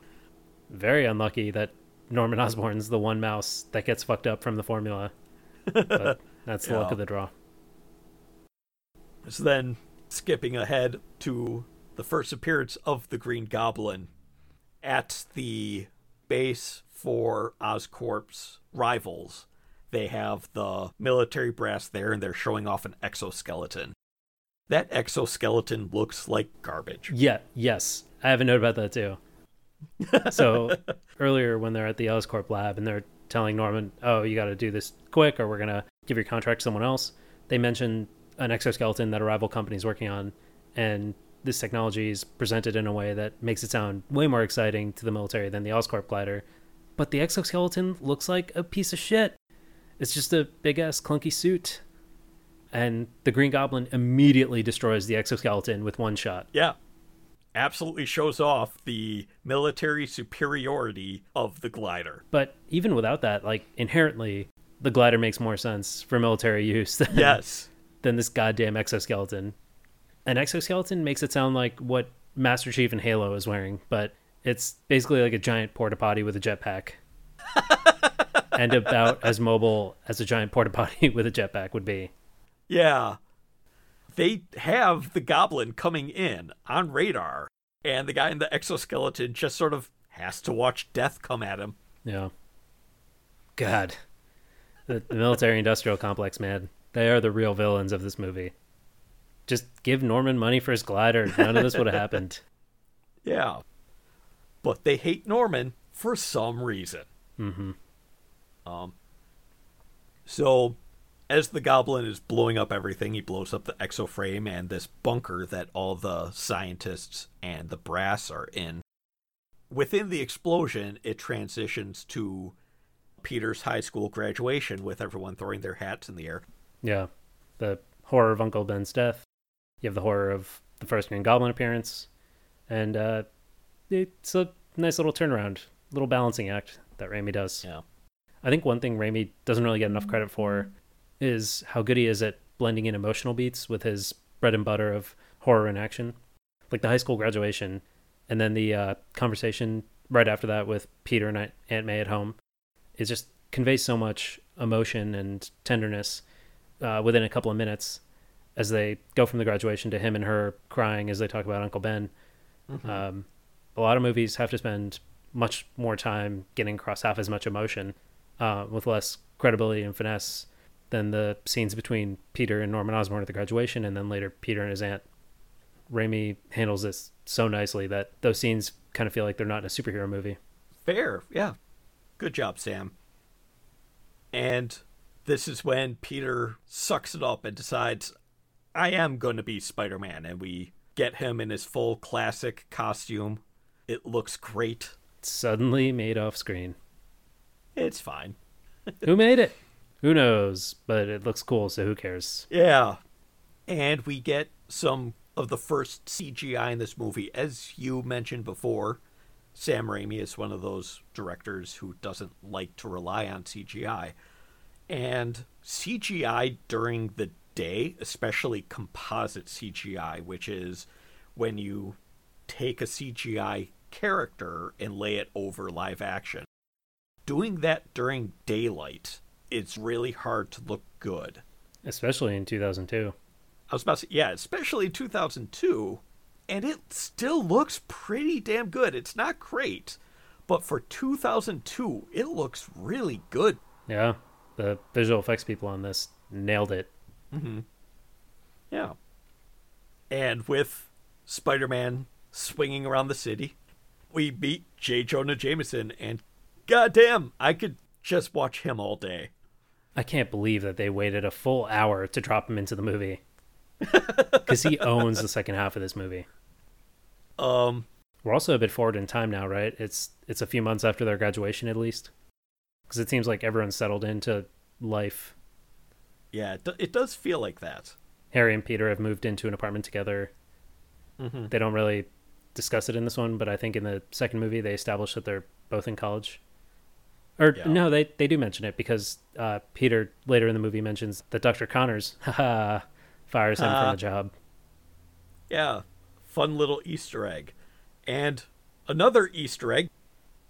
Very unlucky that Norman Osborn's the one mouse that gets fucked up from the formula. But that's the luck of the draw. So then, skipping ahead to the first appearance of the Green Goblin at the base for Oscorp's rivals. They have the military brass there and they're showing off an exoskeleton. That exoskeleton looks like garbage. Yeah, yes. I have a note about that too. so earlier when they're at the Oscorp lab and they're telling Norman, "Oh, you got to do this quick, or we're gonna give your contract to someone else," they mention an exoskeleton that a rival company is working on, and this technology is presented in a way that makes it sound way more exciting to the military than the Oscorp glider. But the exoskeleton looks like a piece of shit. It's just a big ass clunky suit. And the Green Goblin immediately destroys the exoskeleton with one shot. Yeah. Absolutely shows off the military superiority of the glider. But even without that, like inherently, the glider makes more sense for military use than, Yes. than this goddamn exoskeleton. An exoskeleton makes it sound like what Master Chief in Halo is wearing, but it's basically like a giant porta potty with a jetpack. and about as mobile as a giant porta potty with a jetpack would be. Yeah. They have the goblin coming in on radar, and the guy in the exoskeleton just sort of has to watch death come at him. Yeah. God. The, the military industrial complex, man. They are the real villains of this movie. Just give Norman money for his glider. None of this would have happened. Yeah. But they hate Norman for some reason. Mm-hmm. Um, so, as the goblin is blowing up everything, he blows up the exoframe and this bunker that all the scientists and the brass are in. Within the explosion, it transitions to Peter's high school graduation with everyone throwing their hats in the air. Yeah. The horror of Uncle Ben's death. You have the horror of the first Green Goblin appearance. And uh, it's a nice little turnaround, little balancing act that Raimi does. Yeah. I think one thing Raimi doesn't really get enough credit for is how good he is at blending in emotional beats with his bread and butter of horror and action. Like the high school graduation, and then the uh, conversation right after that with Peter and Aunt May at home. It just conveys so much emotion and tenderness uh, within a couple of minutes as they go from the graduation to him and her crying as they talk about Uncle Ben. Um, a lot of movies have to spend much more time getting across half as much emotion uh, with less credibility and finesse than the scenes between Peter and Norman Osborn at the graduation, and then later Peter and his aunt. Raimi handles this so nicely that those scenes kind of feel like they're not in a superhero movie. Fair, yeah. Good job, Sam. And this is when Peter sucks it up and decides, I am going to be Spider Man. And we get him in his full classic costume. It looks great. Suddenly made off screen. It's fine. Who made it? Who knows? But it looks cool, so who cares? Yeah. And we get some of the first CGI in this movie. As you mentioned before, Sam Raimi is one of those directors who doesn't like to rely on CGI. And CGI during the day, especially composite CGI, which is when you take a CGI character and lay it over live action. Doing that during daylight it's really hard to look good. Especially in 2002. I was about to say, yeah, especially in 2002, and it still looks pretty damn good. It's not great, but for 2002, it looks really good. Yeah. The visual effects people on this nailed it. Yeah. And with Spider Man swinging around the city, we meet J. Jonah Jameson, and goddamn, I could just watch him all day. I can't believe that they waited a full hour to drop him into the movie. Because he owns the second half of this movie. Um, We're also a bit forward in time now, right? It's it's a few months after their graduation, at least. Because it seems like everyone's settled into life. Yeah, it, do- it does feel like that. Harry and Peter have moved into an apartment together. Mm-hmm. They don't really discuss it in this one, but I think in the second movie they establish that they're both in college. Or Yeah. no, they they do mention it because uh, Peter later in the movie mentions that Dr. Connors, fires him Ah. from the job. Yeah, fun little Easter egg. And another Easter egg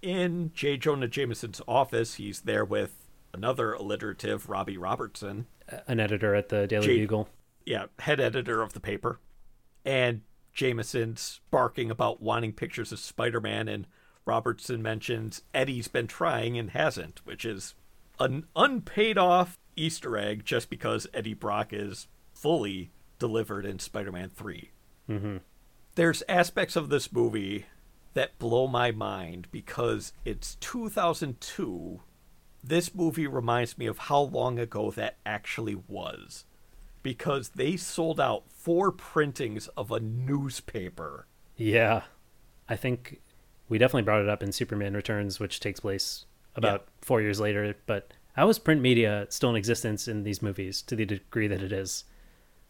in J. Jonah Jameson's office, he's there with another alliterative, Robbie Robertson. An editor at the Daily Gee. Bugle. yeah, head editor of the paper. And Jameson's barking about wanting pictures of Spider Man, and Robertson mentions Eddie's been trying and hasn't, which is an unpaid off Easter egg just because Eddie Brock is fully delivered in Spider Man 3. hmm There's aspects of this movie that blow my mind because it's 2002. This movie reminds me of how long ago that actually was because they sold out four printings of a newspaper. Yeah, I think we definitely brought it up in Superman Returns, which takes place about four years later. But how is print media still in existence in these movies to the degree that it is?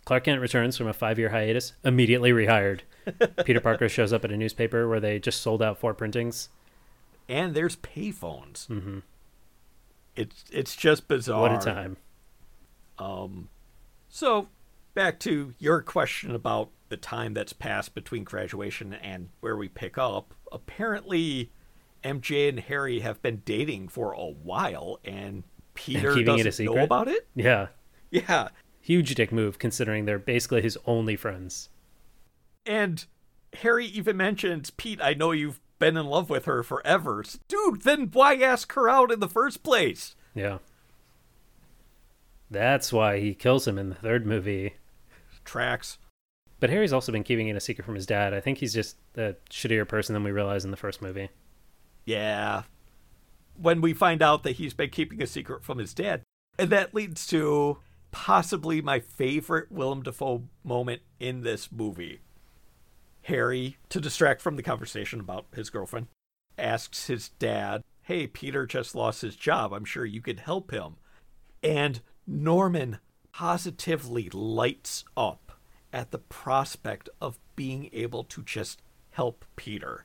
Clark Kent returns from a five-year hiatus, immediately rehired. Peter Parker shows up at a newspaper where they just sold out four printings. And there's payphones. hmm It's it's just bizarre. What a time! Um, so back to your question about the time that's passed between graduation and where we pick up. Apparently, MJ and Harry have been dating for a while, and Peter keeping it a doesn't know about it. Yeah, Yeah, huge dick move considering they're basically his only friends. and Harry even mentions, "Pete, I know you've been in love with her forever, dude. Then why ask her out in the first place?" Yeah, that's why he kills him in the third movie. Tracks. But Harry's also been keeping it a secret from his dad. I think he's just a shittier person than we realize in the first movie. Yeah. When we find out that he's been keeping a secret from his dad. And that leads to possibly my favorite Willem Dafoe moment in this movie. Harry, to distract from the conversation about his girlfriend, asks his dad, Hey, Peter just lost his job. I'm sure you could help him. And Norman positively lights up at the prospect of being able to just help Peter.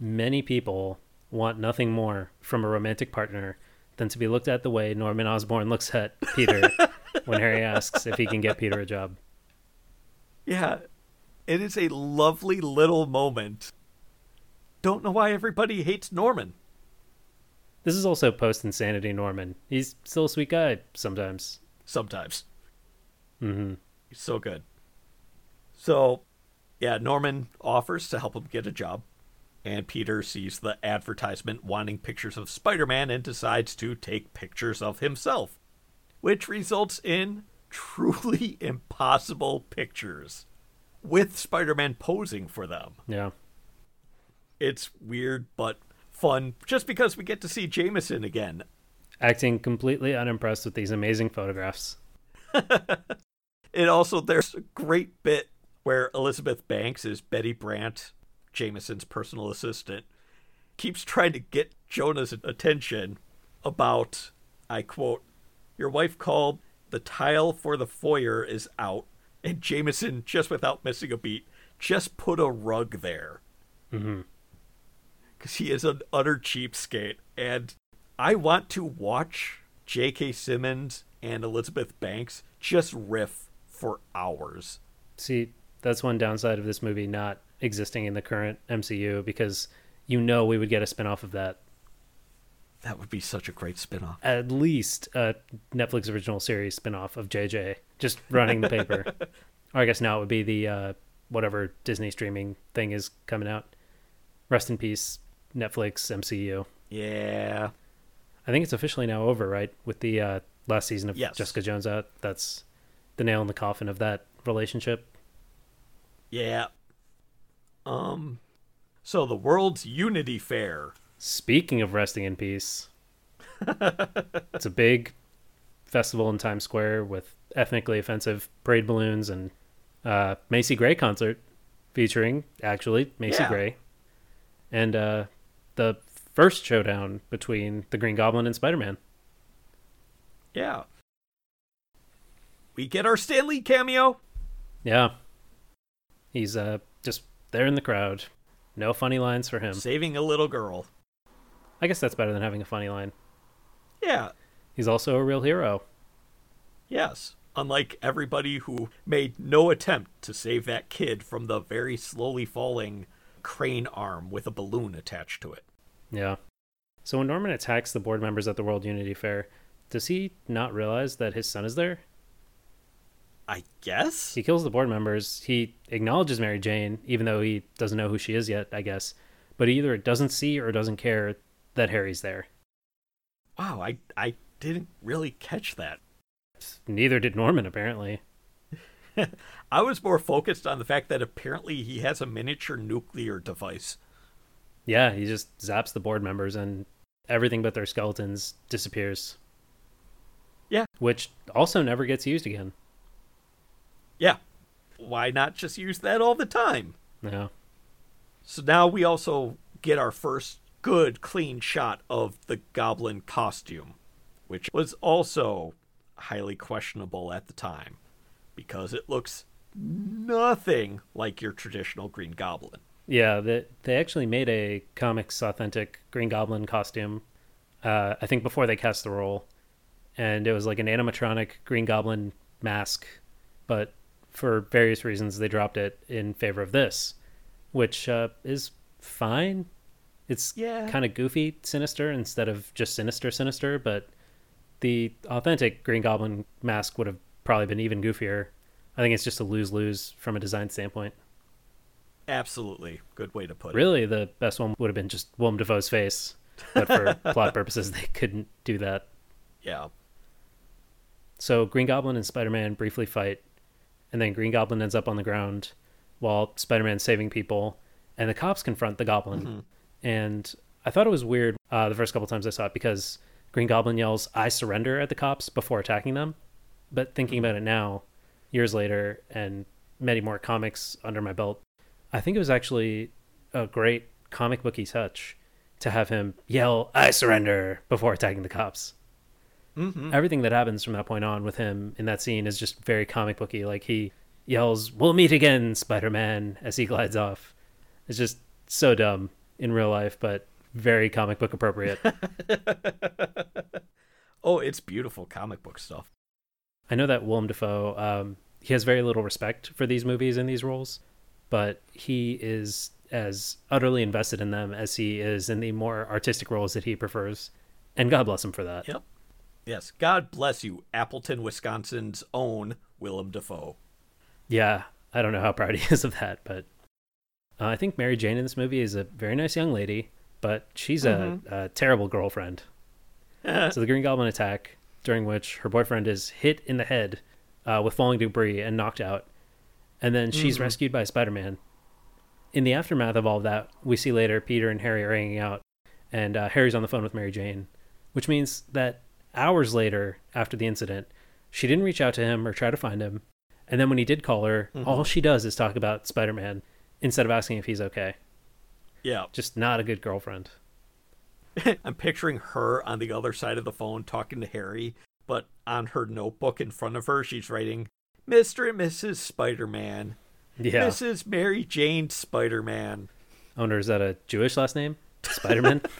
Many people want nothing more from a romantic partner than to be looked at the way Norman Osborn looks at Peter when Harry asks if he can get Peter a job. Yeah, it is a lovely little moment. Don't know why everybody hates Norman. This is also post insanity Norman. He's still a sweet guy sometimes. Sometimes. Mm hmm He's so good. So, yeah, Norman offers to help him get a job. And Peter sees the advertisement wanting pictures of Spider Man and decides to take pictures of himself, which results in truly impossible pictures with Spider Man posing for them. Yeah. It's weird but fun just because we get to see Jameson again. Acting completely unimpressed with these amazing photographs. It also there's a great bit where Elizabeth Banks is Betty Brant, Jameson's personal assistant, keeps trying to get Jonah's attention about I quote, Your wife called, the tile for the foyer is out, and Jameson, just without missing a beat, just put a rug there. Mm-hmm. because he is an utter cheapskate. And I want to watch J.K. Simmons and Elizabeth Banks just riff for hours. See, that's one downside of this movie not existing in the current MCU because you know we would get a spin off of that. That would be such a great spin-off. At least a Netflix original series spin-off of JJ just running the paper. or I guess now it would be the uh, whatever Disney streaming thing is coming out. Rest in peace, Netflix MCU. Yeah. I think it's officially now over, right? With the uh, last season of Yes. Jessica Jones out. That's the nail in the coffin of that relationship. Yeah. Um so the World's Unity Fair. Speaking of resting in peace, it's a big festival in Times Square with ethnically offensive parade balloons and uh, Macy Gray concert featuring actually Macy Yeah. Gray, and uh, the first showdown between the Green Goblin and Spider Man. Yeah. We get our Stan Lee cameo. Yeah, he's uh, just there in the crowd. No funny lines for him. saving a little girl. I guess that's better than having a funny line. Yeah. He's also a real hero. Yes. Unlike everybody who made no attempt to save that kid from the very slowly falling crane arm with a balloon attached to it. Yeah. So when Norman attacks the board members at the World Unity Fair, does he not realize that his son is there? I guess? He kills the board members. He acknowledges Mary Jane, even though he doesn't know who she is yet, I guess. But he either doesn't see or doesn't care that Harry's there. Wow, I I didn't really catch that. Neither did Norman, apparently. I was more focused on the fact that apparently he has a miniature nuclear device. Yeah, he just zaps the board members and everything but their skeletons disappears. Yeah. Which also never gets used again. Yeah. Why not just use that all the time? No. So now we also get our first good, clean shot of the goblin costume, which was also highly questionable at the time because it looks nothing like your traditional Green Goblin. Yeah, they, they actually made a comics authentic Green Goblin costume, uh, I think before they cast the role. And it was like an animatronic Green Goblin mask, but for various reasons they dropped it in favor of this, which uh, is fine. It's Yeah. kind of goofy sinister instead of just sinister sinister, but the authentic Green Goblin mask would have probably been even goofier. I think it's just a lose lose from a design standpoint. Absolutely. Good way to put it. Really, the best one would have been just Willem Dafoe's face, but for plot purposes, they couldn't do that. Yeah. So Green Goblin and Spider Man briefly fight, and then Green Goblin ends up on the ground while Spider Man's saving people, and the cops confront the Goblin. Mm-hmm. And I thought it was weird uh, the first couple times I saw it because Green Goblin yells, I surrender at the cops before attacking them. But thinking about it now, years later, and many more comics under my belt, I think it was actually a great comic booky touch to have him yell, I surrender before attacking the cops Mm-hmm. everything that happens from that point on with him in that scene is just very comic booky. Like he yells, "We'll meet again, Spider-Man," as he glides off. It's just so dumb in real life, but very comic book appropriate. Oh, it's beautiful comic book stuff. I know that Willem Dafoe, um, he has very little respect for these movies and these roles, but he is as utterly invested in them as he is in the more artistic roles that he prefers. And God bless him for that. Yep. Yes. God bless you, Appleton, Wisconsin's own Willem Dafoe. Yeah, I don't know how proud he is of that, but uh, I think Mary Jane in this movie is a very nice young lady, but she's a, a terrible girlfriend. so the Green Goblin attack, during which her boyfriend is hit in the head uh, with falling debris and knocked out, and then she's rescued by Spider-Man. In the aftermath of all of that, we see later Peter and Harry are hanging out, and uh, Harry's on the phone with Mary Jane, which means that hours later after the incident, she didn't reach out to him or try to find him. And then when he did call her, all she does is talk about Spider Man instead of asking if he's okay. Yeah. Just not a good girlfriend. I'm picturing her on the other side of the phone talking to Harry, but on her notebook in front of her, she's writing Mr. and Mrs. Spider Man. Yeah. Mrs. Mary Jane Spider Man. I wonder, is that a Jewish last name? Spider Man?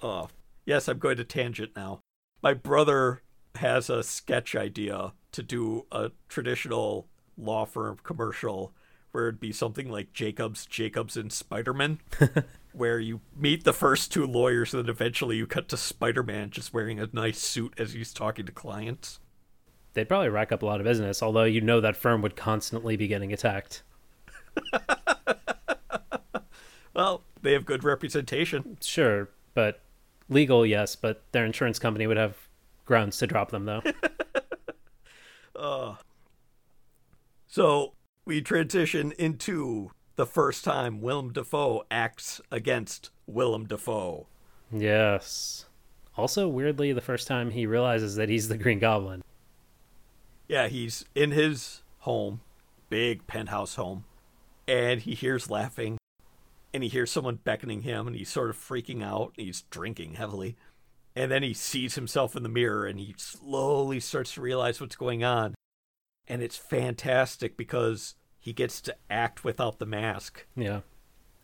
Oh, yes, I'm going to tangent now. My brother has a sketch idea to do a traditional law firm commercial where it'd be something like Jacobs, Jacobs, and Spider Man, where you meet the first two lawyers and then eventually you cut to Spider Man just wearing a nice suit as he's talking to clients. They'd probably rack up a lot of business, although you know that firm would constantly be getting attacked. Well, they have good representation. Sure, but legal, yes, but their insurance company would have grounds to drop them, though. So we transition into the first time Willem Dafoe acts against Willem Dafoe. yes. Also, weirdly, the first time he realizes that he's the Green Goblin. Yeah, he's in his home, big penthouse home, and he hears laughing, and he hears someone beckoning him, and he's sort of freaking out. He's drinking heavily. And then he sees himself in the mirror, and he slowly starts to realize what's going on. And it's fantastic because he gets to act without the mask. Yeah.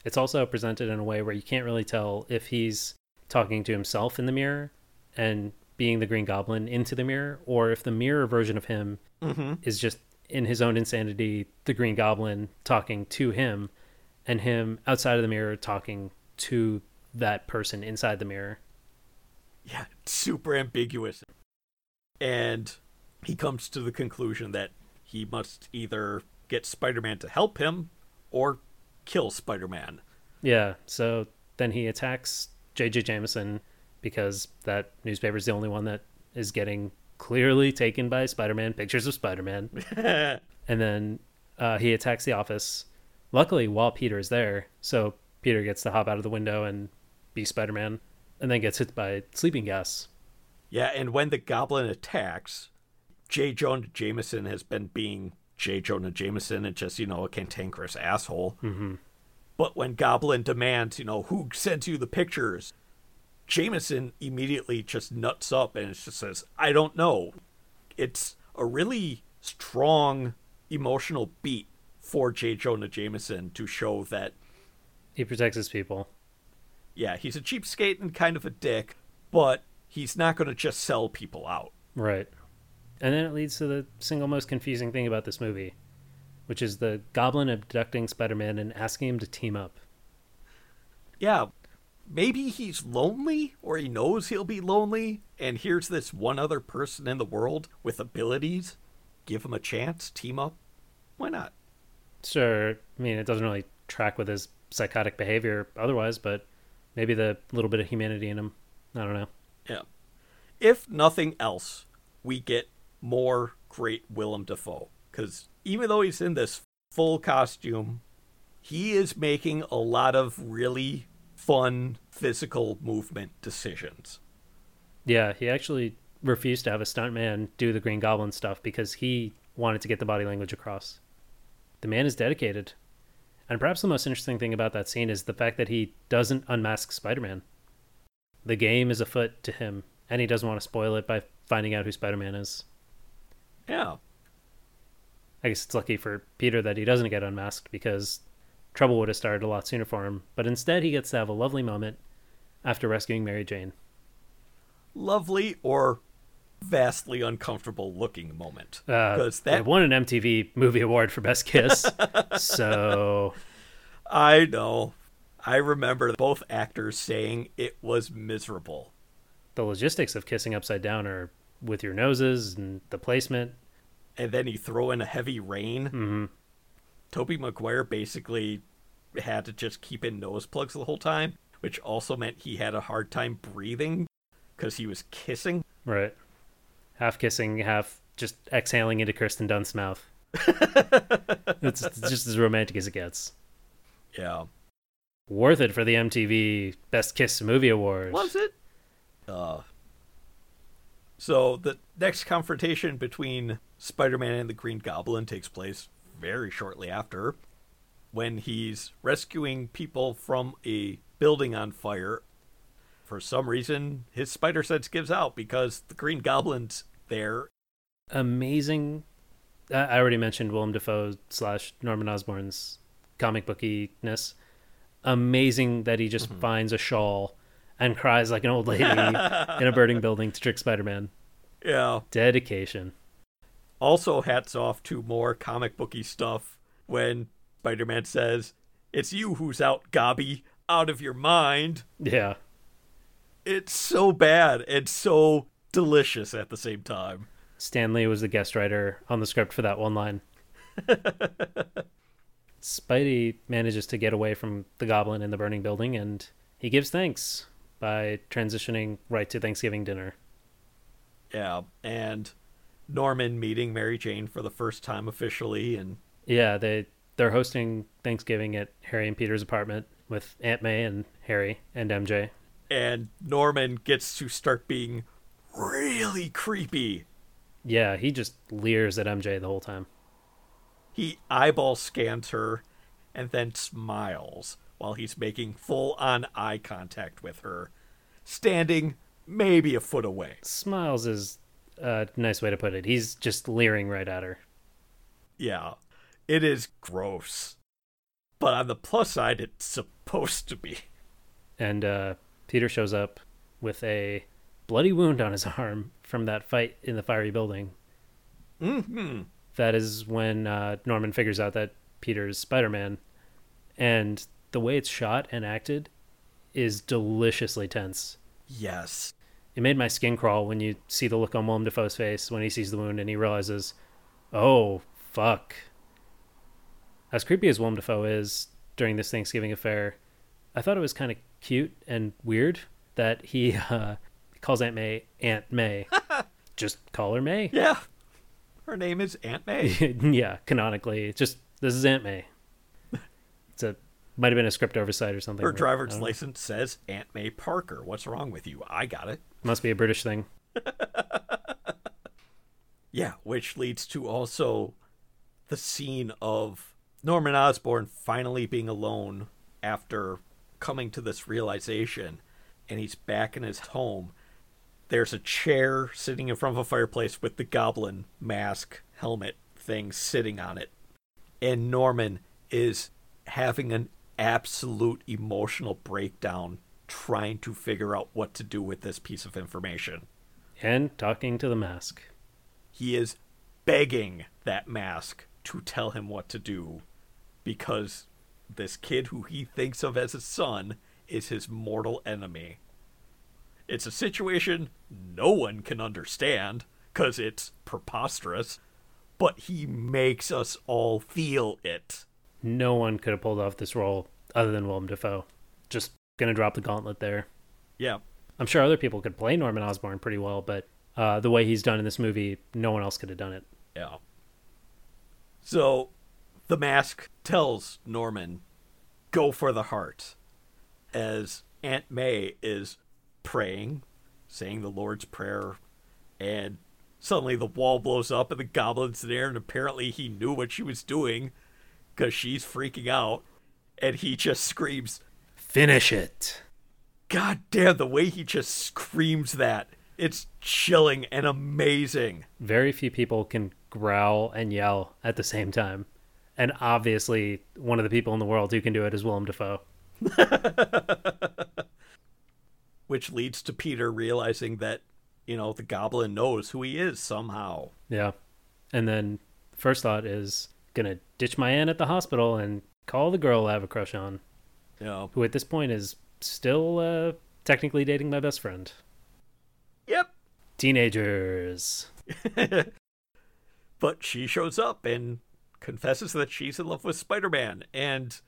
It's also presented in a way where you can't really tell if he's talking to himself in the mirror and being the Green Goblin into the mirror, or if the mirror version of him Mm-hmm. is just in his own insanity, the Green Goblin talking to him, and him outside of the mirror talking to that person inside the mirror. Yeah, super ambiguous. And he comes to the conclusion that he must either get Spider Man to help him or kill Spider Man. Yeah, so then he attacks J.J. Jameson because that newspaper is the only one that is getting clearly taken by Spider Man pictures of Spider Man. and then uh, he attacks the office. Luckily, while Peter is there, so Peter gets to hop out of the window and be Spider Man, and then gets hit by sleeping gas. yeah, and when the goblin attacks, J. Jonah Jameson has been being J. Jonah Jameson and just, you know, a cantankerous asshole. Mm-hmm. But when Goblin demands, you know, who sent you the pictures, Jameson immediately just nuts up and just says, I don't know. It's a really strong emotional beat for J. Jonah Jameson to show that, He protects his people. yeah, he's a cheapskate and kind of a dick, but he's not going to just sell people out. Right. And then it leads to the single most confusing thing about this movie, which is the goblin abducting Spider Man and asking him to team up. Yeah, maybe he's lonely or he knows he'll be lonely, and here's this one other person in the world with abilities. Give him a chance, team up. Why not? Sure, I mean, it doesn't really track with his psychotic behavior otherwise, but maybe the little bit of humanity in him. I don't know. Yeah. If nothing else, we get more great Willem Dafoe. Because even though he's in this full costume, he is making a lot of really fun physical movement decisions. Yeah, he actually refused to have a stuntman do the Green Goblin stuff because he wanted to get the body language across. The man is dedicated. And perhaps the most interesting thing about that scene is the fact that he doesn't unmask Spider Man. The game is afoot to him, and he doesn't want to spoil it by finding out who Spider Man is. Yeah. I guess it's lucky for Peter that he doesn't get unmasked because trouble would have started a lot sooner for him. But instead, he gets to have a lovely moment after rescuing Mary Jane. Lovely or vastly uncomfortable looking moment. Uh, Because it that won an MTV Movie Award for Best Kiss. so I know. I remember both actors saying it was miserable. the logistics of kissing upside down are with your noses and the placement. And then you throw in a heavy rain. hmm Tobey Maguire basically had to just keep in nose plugs the whole time, which also meant he had a hard time breathing because he was kissing. Right. Half kissing, half just exhaling into Kirsten Dunst's mouth. it's, it's just as romantic as it gets. Yeah. Worth it for the MTV Best Kiss Movie Award. Was it? Uh. So the next confrontation between Spider-Man and the Green Goblin takes place very shortly after, when he's rescuing people from a building on fire. For some reason, his spider sense gives out because the Green Goblin's there. Amazing. I already mentioned Willem Dafoe slash Norman Osborn's comic bookiness. Amazing that he just mm-hmm. finds a shawl and cries like an old lady in a burning building to trick Spider Man. Yeah. Dedication. Also, hats off to more comic booky stuff when Spider Man says, It's you who's out, Gobby, out of your mind. Yeah. It's so bad and so delicious at the same time. Stan Lee was the guest writer on the script for that one line. Spidey manages to get away from the goblin in the burning building and he gives thanks by transitioning right to Thanksgiving dinner. Yeah, and Norman meeting Mary Jane for the first time officially and Yeah, they they're hosting Thanksgiving at Harry and Peter's apartment with Aunt May and Harry and MJ. and Norman gets to start being really creepy. Yeah, he just leers at MJ the whole time. He eyeball scans her and then smiles while he's making full on eye contact with her, standing maybe a foot away. Smiles is a nice way to put it. He's just leering right at her. Yeah, it is gross. But on the plus side, it's supposed to be. And uh, Peter shows up with a bloody wound on his arm from that fight in the fiery building. hmm That is when uh, Norman figures out that Peter's Spider Man. And the way it's shot and acted is deliciously tense. Yes. It made my skin crawl when you see the look on Willem Dafoe's face when he sees the wound and he realizes, oh, fuck. As creepy as Willem Dafoe is during this Thanksgiving affair, I thought it was kind of cute and weird that he uh, calls Aunt May Aunt May. Just call her May. Yeah. Her name is Aunt May. yeah, canonically, just this is Aunt May. It's a might have been a script oversight or something. Her but driver's license says Aunt May Parker. What's wrong with you? I got it. Must be a British thing. Yeah, which leads to also the scene of Norman Osborn finally being alone after coming to this realization and he's back in his home. There's a chair sitting in front of a fireplace with the goblin mask helmet thing sitting on it. And Norman is having an absolute emotional breakdown trying to figure out what to do with this piece of information. And talking to the mask. he is begging that mask to tell him what to do because this kid who he thinks of as his son is his mortal enemy. It's a situation no one can understand because it's preposterous, but he makes us all feel it. No one could have pulled off this role other than Willem Dafoe. Just gonna drop the gauntlet there. Yeah. I'm sure other people could play Norman Osborn pretty well, but uh, the way he's done in this movie, no one else could have done it. Yeah. So the mask tells Norman, go for the heart. As Aunt May is praying, saying the Lord's Prayer, and suddenly the wall blows up and the goblin's there, and apparently he knew what she was doing because she's freaking out. And he just screams, Finish it. God damn, the way he just screams that. It's chilling and amazing. Very few people can growl and yell at the same time. And obviously, one of the people in the world who can do it is Willem Dafoe. which leads to Peter realizing that, you know, the goblin knows who he is somehow. Yeah. And then first thought is gonna ditch my aunt at the hospital and call the girl I have a crush on, know, who at this point is still uh, technically dating my best friend. yep. Teenagers. But she shows up and confesses that she's in love with Spider-Man, and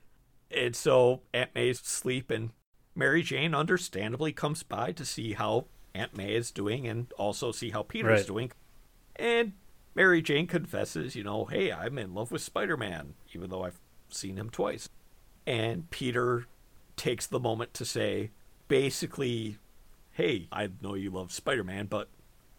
and so Aunt May's asleep, and Mary Jane understandably comes by to see how Aunt May is doing, and also see how Peter's Right. doing. And Mary Jane confesses, you know, hey, I'm in love with Spider-Man, even though I've seen him twice. And Peter takes the moment to say, basically, hey, I know you love Spider-Man, but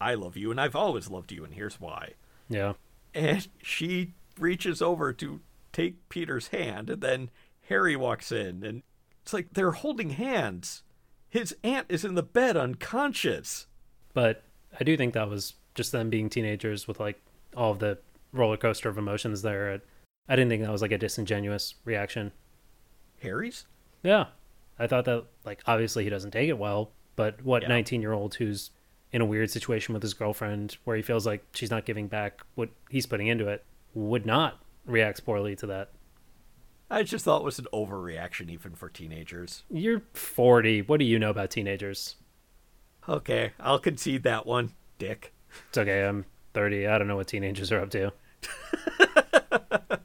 I love you, and I've always loved you, and here's why Yeah. and she reaches over to take Peter's hand, and then Harry walks in, and it's like they're holding hands. His aunt is in the bed unconscious. But I do think that was just them being teenagers with like all of the roller coaster of emotions there. I didn't think that was like a disingenuous reaction. Harry's? Yeah. I thought that like obviously he doesn't take it well, but what Yeah. 19 year old who's in a weird situation with his girlfriend where he feels like she's not giving back what he's putting into it would not react poorly to that. I just thought it was an overreaction even for teenagers. You're 40. What do you know about teenagers? Okay, I'll concede that one, Dick. It's okay. I'm 30. I don't know what teenagers are up to.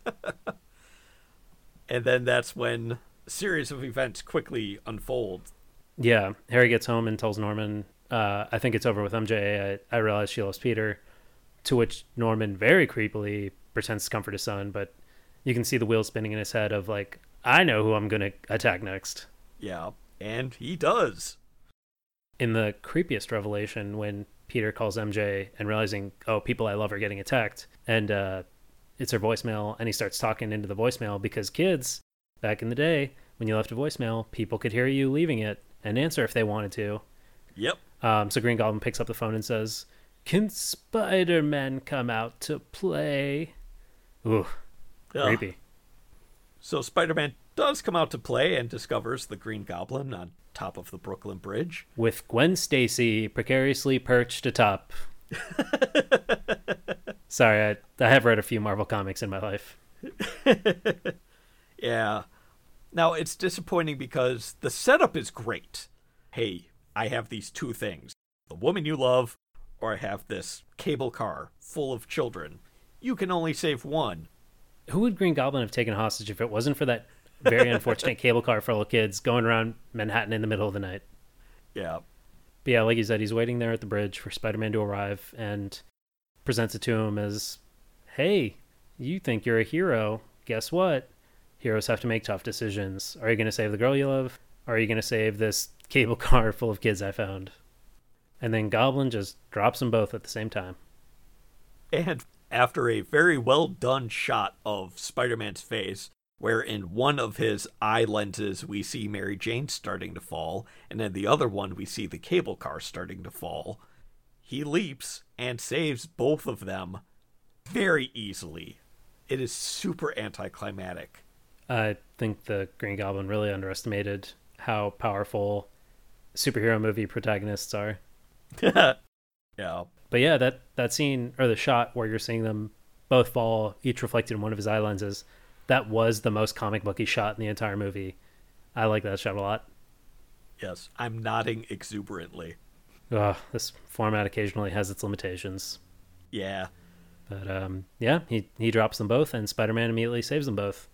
And then that's when a series of events quickly unfold. Yeah, Harry gets home and tells Norman, uh, I think it's over with MJ. I, I realize she loves Peter. To which Norman very creepily pretends to comfort his son, but you can see the wheel spinning in his head of like, I know who I'm going to attack next. Yeah, and he does. In the creepiest revelation, when Peter calls MJ and realizing, oh, people I love are getting attacked, and uh, it's her voicemail, and he starts talking into the voicemail because kids, back in the day, when you left a voicemail, people could hear you leaving it and answer if they wanted to. Yep. Um, so Green Goblin picks up the phone and says, "Can Spider Man come out to play?" Ooh, Ugh. creepy. So Spider Man does come out to play and discovers the Green Goblin on top of the Brooklyn Bridge. With Gwen Stacy precariously perched atop. Sorry, I, I have read a few Marvel comics in my life. Yeah. Now it's disappointing because the setup is great. Hey, I have these two things the woman you love, or I have this cable car full of children. You can only save one. Who would Green Goblin have taken hostage if it wasn't for that very unfortunate cable car full of kids going around Manhattan in the middle of the night? Yeah. But yeah, like you said, he's waiting there at the bridge for Spider Man to arrive and presents it to him as hey, you think you're a hero. Guess what? Heroes have to make tough decisions. Are you going to save the girl you love? Or are you going to save this cable car full of kids I found? And then Goblin just drops them both at the same time. And after a very well done shot of Spider Man's face, where in one of his eye lenses we see Mary Jane starting to fall, and in the other one we see the cable car starting to fall, he leaps and saves both of them very easily. It is super anticlimactic. I think the Green Goblin really underestimated how powerful superhero movie protagonists are. yeah. But yeah, that that scene or the shot where you're seeing them both fall, each reflected in one of his eye lenses, that was the most comic booky shot in the entire movie. I like that shot a lot. Yes. I'm nodding exuberantly. Ugh, this format occasionally has its limitations. Yeah. But um, yeah, he he drops them both, and Spider-Man immediately saves them both.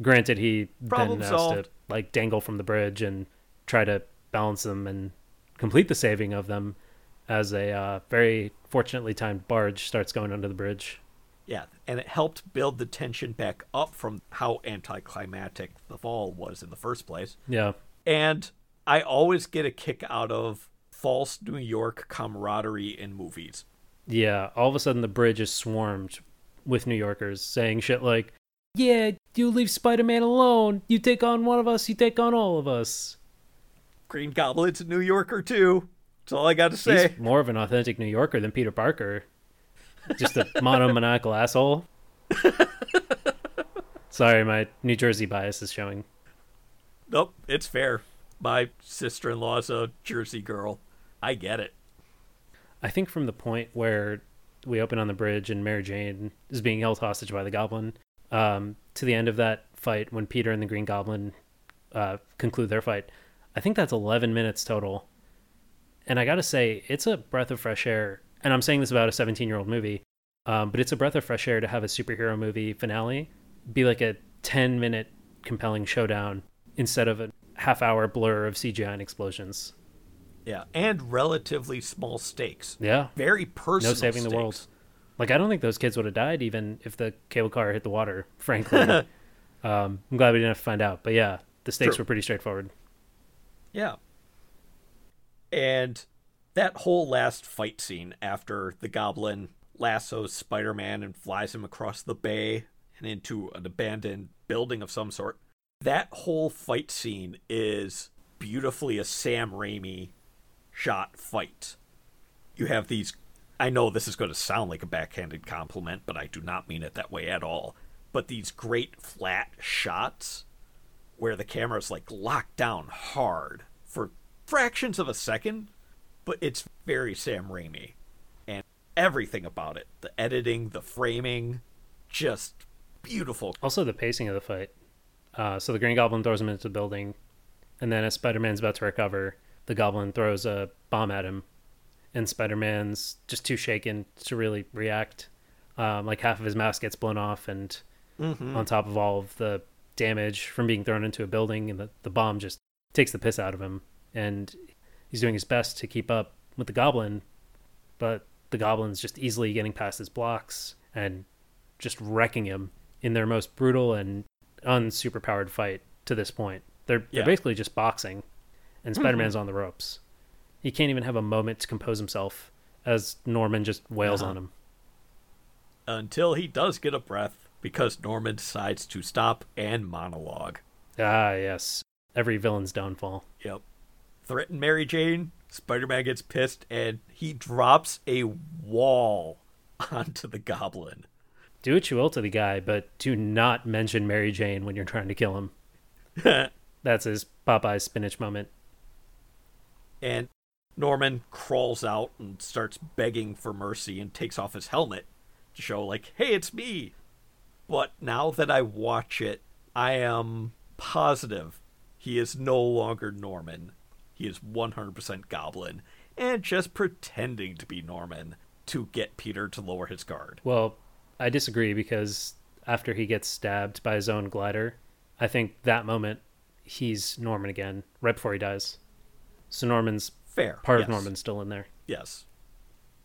Granted, he Problem then has to like dangle from the bridge and try to balance them and complete the saving of them as a uh, very fortunately timed barge starts going under the bridge. Yeah, and it helped build the tension back up from how anticlimactic the fall was in the first place. Yeah, And I always get a kick out of false New York camaraderie in movies. yeah. All of a sudden, the bridge is swarmed with New Yorkers saying shit like, "Yeah, you leave Spider-Man alone. You take on one of us. You take on all of us." Green Goblin's a New Yorker too. That's all I got to say. He's more of an authentic New Yorker than Peter Parker. Just a monomaniacal asshole. Sorry, my New Jersey bias is showing. Nope, it's fair. My sister-in-law's a Jersey girl. I get it. I think from the point where we open on the bridge and Mary Jane is being held hostage by the Goblin, um, to the end of that fight when Peter and the Green Goblin uh, conclude their fight, I think that's 11 minutes total. And I gotta say, it's a breath of fresh air. And I'm saying this about a 17 year old movie, um, but it's a breath of fresh air to have a superhero movie finale be like a 10 minute compelling showdown instead of a half hour blur of CGI and explosions. Yeah, and relatively small stakes. Yeah. Very personal. no saving the world. Like I don't think those kids would have died even if the cable car hit the water. Frankly, um, I'm glad we didn't have to find out. But yeah, the stakes True. were pretty straightforward. Yeah. And that whole last fight scene after the goblin lassos Spider Man and flies him across the bay and into an abandoned building of some sort, that whole fight scene is beautifully a Sam Raimi shot fight. You have these. I know this is going to sound like a backhanded compliment, but I do not mean it that way at all. But these great flat shots where the camera's like locked down hard for fractions of a second, but it's very Sam Raimi. And everything about it the editing, the framing just beautiful. Also, the pacing of the fight. Uh, so the Green Goblin throws him into the building, and then as Spider Man's about to recover, the Goblin throws a bomb at him, and Spider Man's just too shaken to really react. Um, like half of his mask gets blown off, and Mm-hmm. on top of all of the damage from being thrown into a building, and the, the bomb just takes the piss out of him. And he's doing his best to keep up with the Goblin, but the Goblin's just easily getting past his blocks and just wrecking him in their most brutal and unsuperpowered fight to this point. They're Yeah. they're basically just boxing, and Spider-Man's on the ropes. He can't even have a moment to compose himself as Norman just wails Uh-huh. on him. Until he does get a breath because Norman decides to stop and monologue. Ah, yes, every villain's downfall. Yep. Threaten Mary Jane. Spider Man gets pissed and he drops a wall onto the goblin. Do what you will to the guy, but do not mention Mary Jane when you're trying to kill him. That's his Popeye spinach moment. and Norman crawls out and starts begging for mercy and takes off his helmet to show, like, hey, it's me. But now that I watch it, I am positive he is no longer Norman. He is 100% Goblin and just pretending to be Norman to get Peter to lower his guard. Well, I disagree because after he gets stabbed by his own glider, I think that moment he's Norman again, right before he dies. So Norman's Fair. part yes. of Norman's still in there. Yes.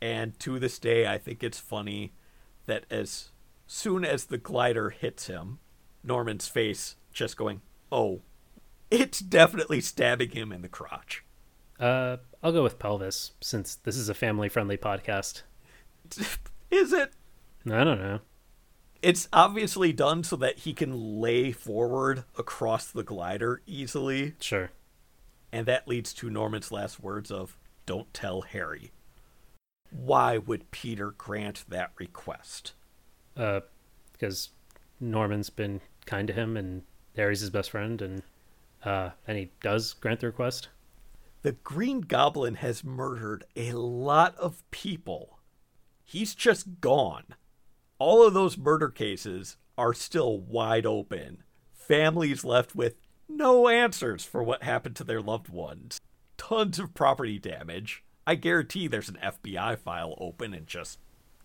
And to this day, I think it's funny that as soon as the glider hits him, Norman's face just going, oh, it's definitely stabbing him in the crotch. Uh, I'll go with pelvis since this is a family-friendly podcast. Is it? I don't know. It's obviously done so that he can lay forward across the glider easily. Sure. And that leads to Norman's last words of, don't tell Harry. Why would Peter grant that request? Uh, because Norman's been kind to him and Harry's his best friend, and uh, and he does grant the request. The Green Goblin has murdered a lot of people. He's just gone. All of those murder cases are still wide open. Families left with no answers for what happened to their loved ones. Tons of property damage. I guarantee there's an FBI file open and just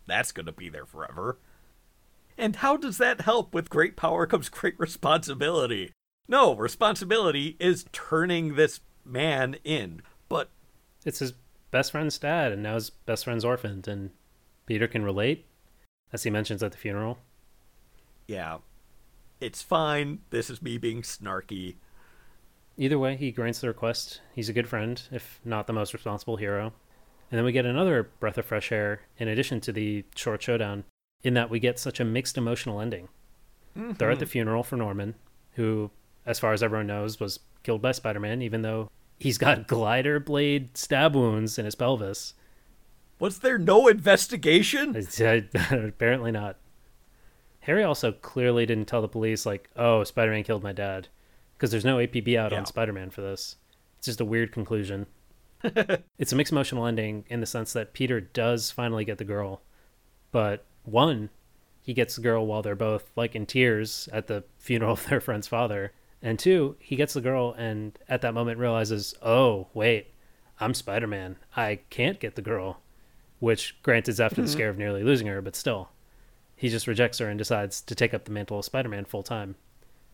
that's going to be there forever. And how does that help with great power comes great responsibility? No, responsibility is turning this man in. But It's his best friend's dad, and now his best friend's orphaned, and Peter can relate, as he mentions at the funeral. yeah, it's fine. This is me being snarky. Either way, he grants the request. He's a good friend, if not the most responsible hero. And then we get another breath of fresh air, in addition to the short showdown, in that we get such a mixed emotional ending. They're at the mm-hmm. funeral for Norman, who, as far as everyone knows, was killed by Spider Man, even though he's got glider blade stab wounds in his pelvis. Was there no investigation? Apparently not. Harry also clearly didn't tell the police, like, oh, Spider Man killed my dad. Because there's no APB out Yeah. on Spider Man for this. It's just a weird conclusion. it's a mixed emotional ending in the sense that Peter does finally get the girl. But one, he gets the girl while they're both, like, in tears at the funeral of their friend's father. And two, he gets the girl and at that moment realizes, oh, wait, I'm Spider Man. I can't get the girl. Which, granted, is after the scare of nearly losing her, but still. He just rejects her and decides to take up the mantle of Spider Man full time.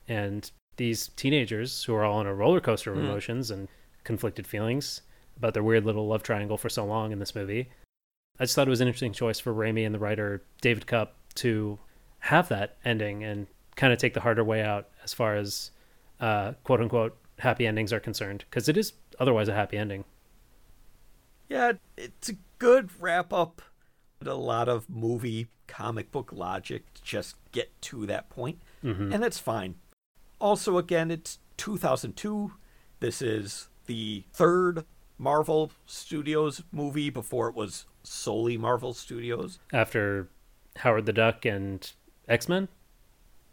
And these teenagers, who are all on a roller coaster of Mhm. emotions and conflicted feelings about their weird little love triangle for so long in this movie, I just thought it was an interesting choice for Raimi and the writer David Koepp to have that ending and kind of take the harder way out as far as uh, quote unquote happy endings are concerned, because it is otherwise a happy ending. Yeah, it's a good wrap up. A lot of movie comic book logic to just get to that point, Mhm. and that's fine. Also, again, it's 2002. This is the third Marvel Studios movie before it was solely Marvel Studios. After Howard the Duck and X Men?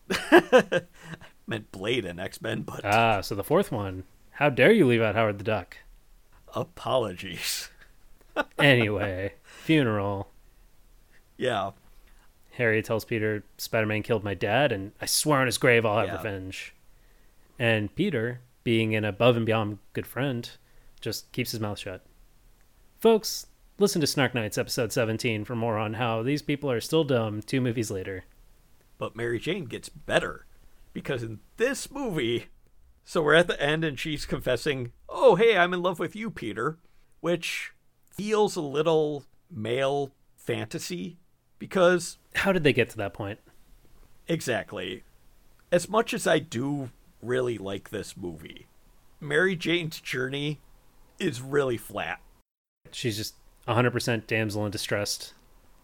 meant Blade and X Men, but Ah, so the fourth one. How dare you leave out Howard the Duck? apologies. Anyway, funeral. Yeah, Harry tells Peter, Spider Man killed my dad, and I swear on his grave I'll have Yeah. revenge. And Peter, being an above and beyond good friend, just keeps his mouth shut. Folks, listen to Snark Nights episode 17 for more on how these people are still dumb two movies later. But Mary Jane gets better because in this movie, so we're at the end and she's confessing, Oh, hey, I'm in love with you, Peter, which feels a little male fantasy because. How did they get to that point? Exactly. As much as I do really like this movie, Mary Jane's journey is really flat. She's just 100% damsel in distress.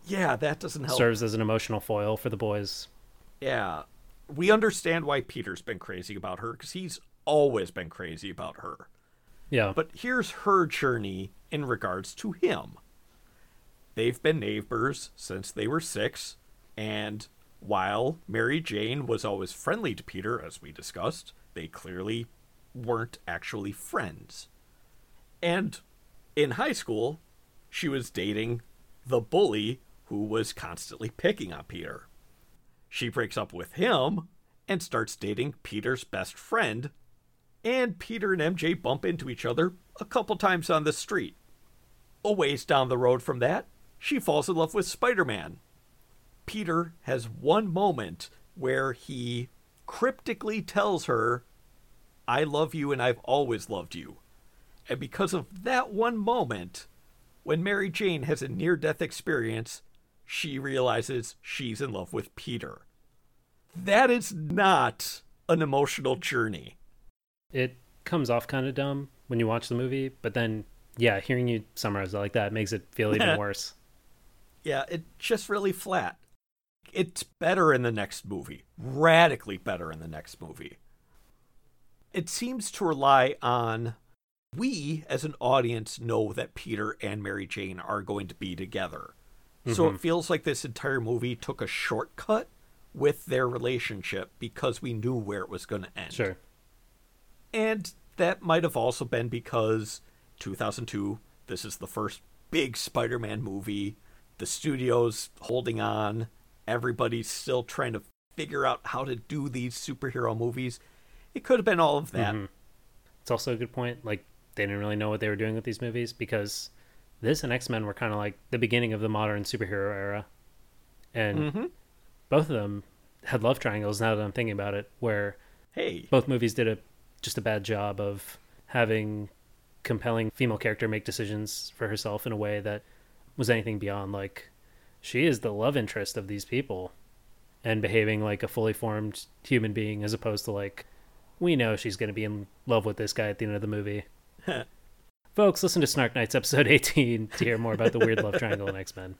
Yeah, that doesn't help. Serves as an emotional foil for the boys. Yeah. We understand why Peter's been crazy about her because he's always been crazy about her. Yeah. But here's her journey in regards to him. They've been neighbors since they were six, and while Mary Jane was always friendly to Peter, as we discussed, they clearly weren't actually friends. And in high school, she was dating the bully who was constantly picking on Peter. She breaks up with him and starts dating Peter's best friend, and Peter and MJ bump into each other a couple times on the street. A ways down the road from that, she falls in love with Spider Man. Peter has one moment where he cryptically tells her, I love you and I've always loved you. And because of that one moment, when Mary Jane has a near death experience, she realizes she's in love with Peter. That is not an emotional journey. It comes off kind of dumb when you watch the movie, but then, yeah, hearing you summarize it like that makes it feel even worse. Yeah, it's just really flat. It's better in the next movie, radically better in the next movie. It seems to rely on we as an audience know that Peter and Mary Jane are going to be together. Mm-hmm. So it feels like this entire movie took a shortcut with their relationship because we knew where it was going to end. Sure. And that might have also been because 2002, this is the first big Spider Man movie. The studio's holding on. Everybody's still trying to figure out how to do these superhero movies. It could have been all of that. Mm-hmm. It's also a good point. Like, they didn't really know what they were doing with these movies because this and X Men were kind of like the beginning of the modern superhero era. And mm-hmm. both of them had love triangles now that I'm thinking about it, where hey, both movies did a just a bad job of having compelling female character make decisions for herself in a way that was anything beyond like she is the love interest of these people and behaving like a fully formed human being as opposed to like we know she's going to be in love with this guy at the end of the movie. Folks, listen to Snark Nights episode 18 to hear more about the weird love triangle in X-Men.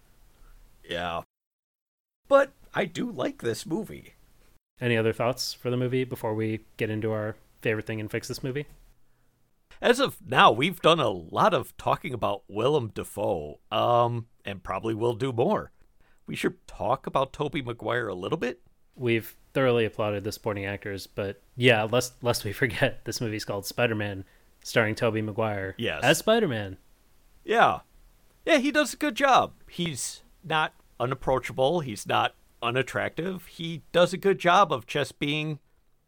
Yeah. But I do like this movie. Any other thoughts for the movie before we get into our favorite thing and fix this movie? As of now, we've done a lot of talking about Willem Dafoe, um, and probably will do more. We should talk about Tobey Maguire a little bit. We've thoroughly applauded the supporting actors, but yeah, lest lest we forget, this movie's called Spider-Man, starring Tobey Maguire. Yes, as Spider-Man. Yeah, yeah, he does a good job. He's not unapproachable. He's not unattractive. He does a good job of just being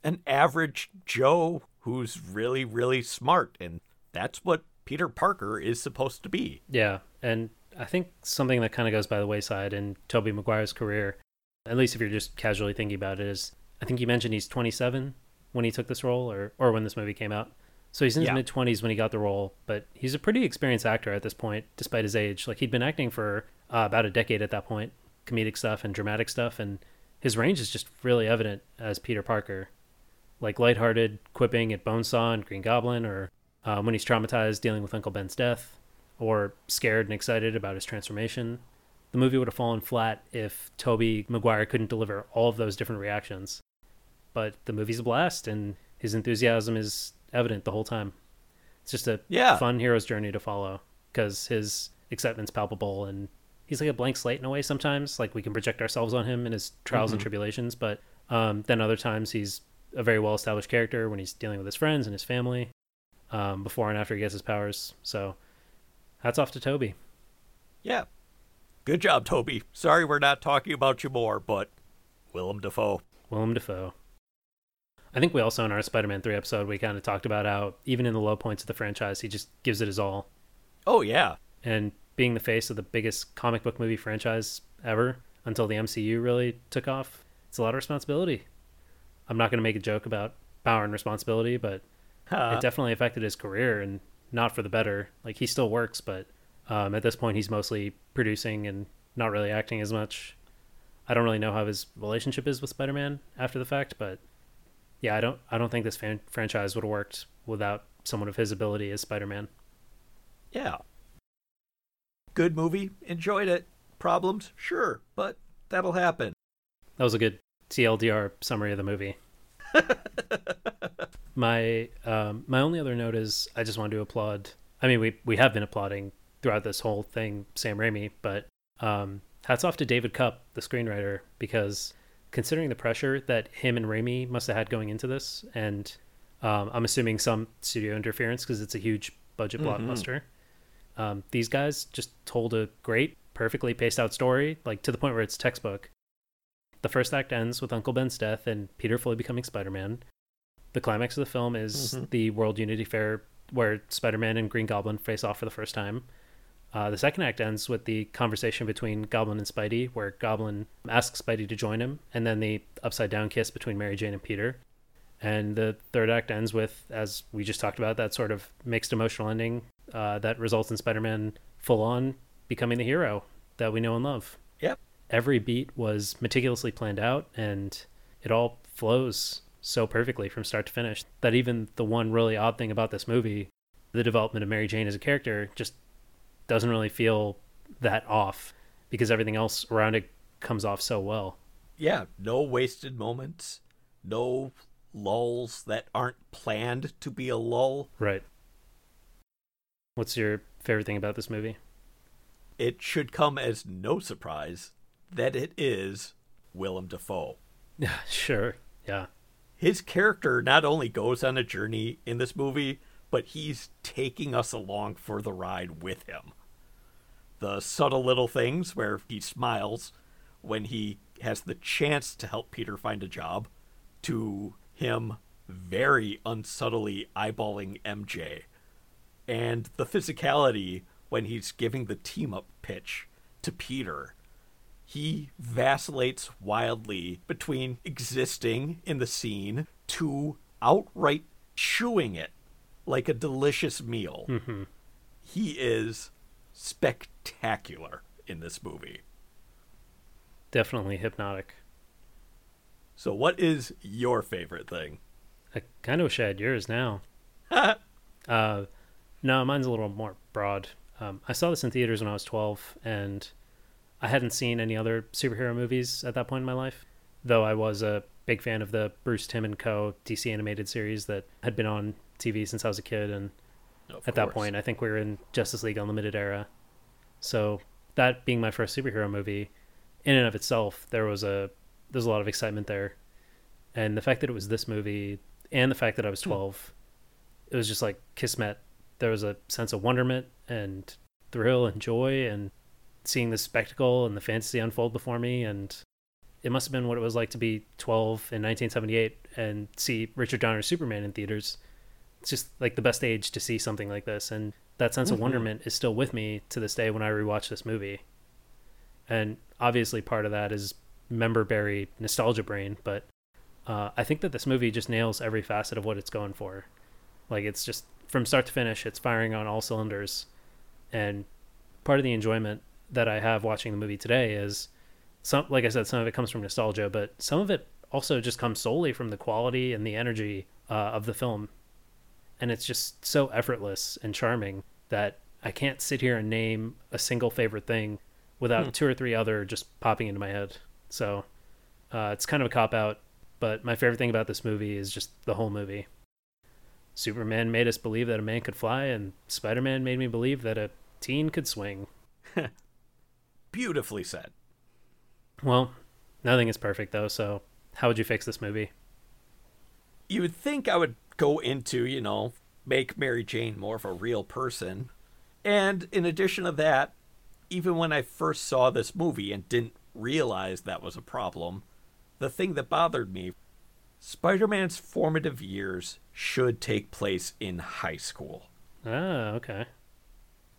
an average Joe who's really, really smart. And that's what Peter Parker is supposed to be. Yeah. And I think something that kind of goes by the wayside in Tobey Maguire's career, at least if you're just casually thinking about it, is I think you mentioned he's 27 when he took this role or, or when this movie came out. So he's in his yeah. mid 20s when he got the role, but he's a pretty experienced actor at this point, despite his age. Like he'd been acting for uh, about a decade at that point, comedic stuff and dramatic stuff, and his range is just really evident as Peter Parker like lighthearted quipping at Bonesaw and Green Goblin, or um, when he's traumatized dealing with Uncle Ben's death, or scared and excited about his transformation. The movie would have fallen flat if Tobey Maguire couldn't deliver all of those different reactions. But the movie's a blast, and his enthusiasm is evident the whole time. It's just a yeah. fun hero's journey to follow because his excitement's palpable and he's like a blank slate in a way sometimes. Like we can project ourselves on him and his trials mm-hmm. and tribulations, but um, then other times he's a very well established character when he's dealing with his friends and his family um, before and after he gets his powers. So hats off to Tobey Yeah. Good job, Tobey Sorry we're not talking about you more, but Willem Dafoe. Willem Dafoe. I think we also in our Spider-Man three episode we kind of talked about how even in the low points of the franchise, he just gives it his all. Oh yeah, and being the face of the biggest comic book movie franchise ever until the MCU really took off, it's a lot of responsibility. I'm not going to make a joke about power and responsibility, but Huh. it definitely affected his career and not for the better. Like he still works, but um, at this point he's mostly producing and not really acting as much. I don't really know how his relationship is with Spider-Man after the fact, but yeah, I don't I don't think this fan- franchise would have worked without someone of his ability as Spider-Man. yeah. Good movie, enjoyed it. Problems, sure, but that'll happen. That was a good TLDR summary of the movie. my um, my only other note is I just wanted to applaud. I mean, we we have been applauding throughout this whole thing, Sam Raimi, but um, hats off to David Koepp, the screenwriter, because considering the pressure that him and Raimi must have had going into this, and um, I'm assuming some studio interference because it's a huge budget Mhm. blockbuster. Um, these guys just told a great, perfectly paced out story, like to the point where it's textbook. The first act ends with Uncle Ben's death and Peter fully becoming Spider Man. The climax of the film is Mhm. the World Unity Fair where Spider Man and Green Goblin face off for the first time. Uh, the second act ends with the conversation between Goblin and Spidey, where Goblin asks Spidey to join him, and then the upside down kiss between Mary Jane and Peter. And the third act ends with, as we just talked about, that sort of mixed emotional ending uh, that results in Spider Man full on becoming the hero that we know and love. Yep. Every beat was meticulously planned out, and it all flows so perfectly from start to finish that even the one really odd thing about this movie, the development of Mary Jane as a character, just doesn't really feel that off because everything else around it comes off so well. Yeah, no wasted moments, no lulls that aren't planned to be a lull. Right. What's your favorite thing about this movie? It should come as no surprise that it is Willem Dafoe. Yeah, sure. Yeah. His character not only goes on a journey in this movie, but he's taking us along for the ride with him. The subtle little things where he smiles when he has the chance to help Peter find a job, to him very unsubtly eyeballing MJ, and the physicality when he's giving the team up pitch to Peter. He vacillates wildly between existing in the scene to outright chewing it like a delicious meal. Mm-hmm. He is spectacular in this movie. Definitely hypnotic. So, what is your favorite thing? I kind of wish I had yours now. Uh, no, mine's a little more broad. Um, I saw this in theaters when I was 12, and I hadn't seen any other superhero movies at that point in my life, though I was a big fan of the Bruce Timm and Co. DC animated series that had been on TV since I was a kid, and Of at that point, I think we were in Justice League Unlimited era. So that being my first superhero movie, in and of itself, there was a there's a lot of excitement there, and the fact that it was this movie, and the fact that I was Hmm. twelve, it was just like kismet. There was a sense of wonderment and thrill and joy, and seeing the spectacle and the fantasy unfold before me, and it must have been what it was like to be 12 in 1978 and see Richard Donner's Superman in theaters it's just like the best age to see something like this and that sense of Mhm. wonderment is still with me to this day when i rewatch this movie. And obviously part of that is member berry nostalgia brain but uh, i think that this movie just nails every facet of what it's going for. Like it's just from start to finish it's firing on all cylinders. And part of the enjoyment that i have watching the movie today is some like i said some of it comes from nostalgia but some of it also just comes solely from the quality and the energy uh, of the film and it's just so effortless and charming that I can't sit here and name a single favorite thing without Hmm. two or three other just popping into my head. So uh, it's kind of a cop out, but my favorite thing about this movie is just the whole movie. Superman made us believe that a man could fly, and Spider Man made me believe that a teen could swing. Beautifully said. Well, nothing is perfect though, so how would you fix this movie? You would think I would go into, you know, make Mary Jane more of a real person. And in addition to that, even when I first saw this movie and didn't realize that was a problem, the thing that bothered me Spider Man's formative years should take place in high school. Ah, okay.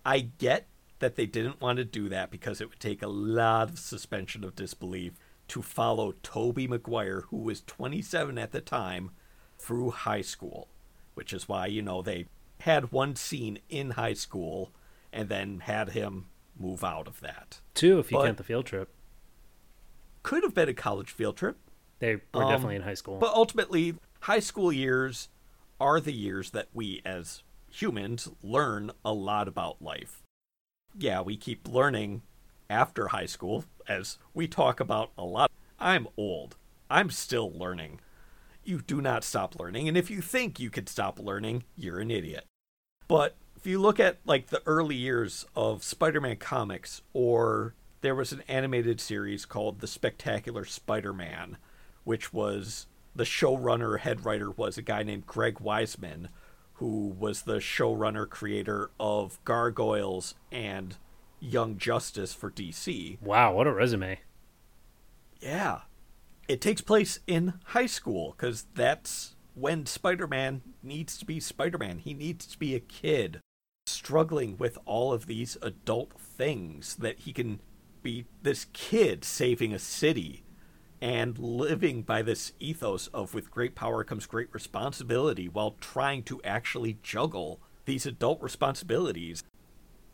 I get that they didn't want to do that because it would take a lot of suspension of disbelief to follow Tobey Maguire, who was 27 at the time, through high school, which is why, you know, they had one scene in high school and then had him move out of that. Two, if you But- count the field trip. Could have been a college field trip, They were Um, definitely in high school. But ultimately, high school years are the years that we as humans learn a lot about life. Yeah, we keep learning after high school, as we talk about a lot. I'm old. I'm still learning. You do not stop learning, and if you think you could stop learning, you're an idiot. But if you look at like the early years of Spider-Man comics or there was an animated series called The Spectacular Spider-Man, which was the showrunner head writer was a guy named Greg Weisman, who was the showrunner creator of Gargoyles and Young Justice for DC. wow, what a resume. Yeah. It takes place in high school because that's when Spider Man needs to be Spider Man. He needs to be a kid struggling with all of these adult things that he can be this kid saving a city and living by this ethos of with great power comes great responsibility while trying to actually juggle these adult responsibilities.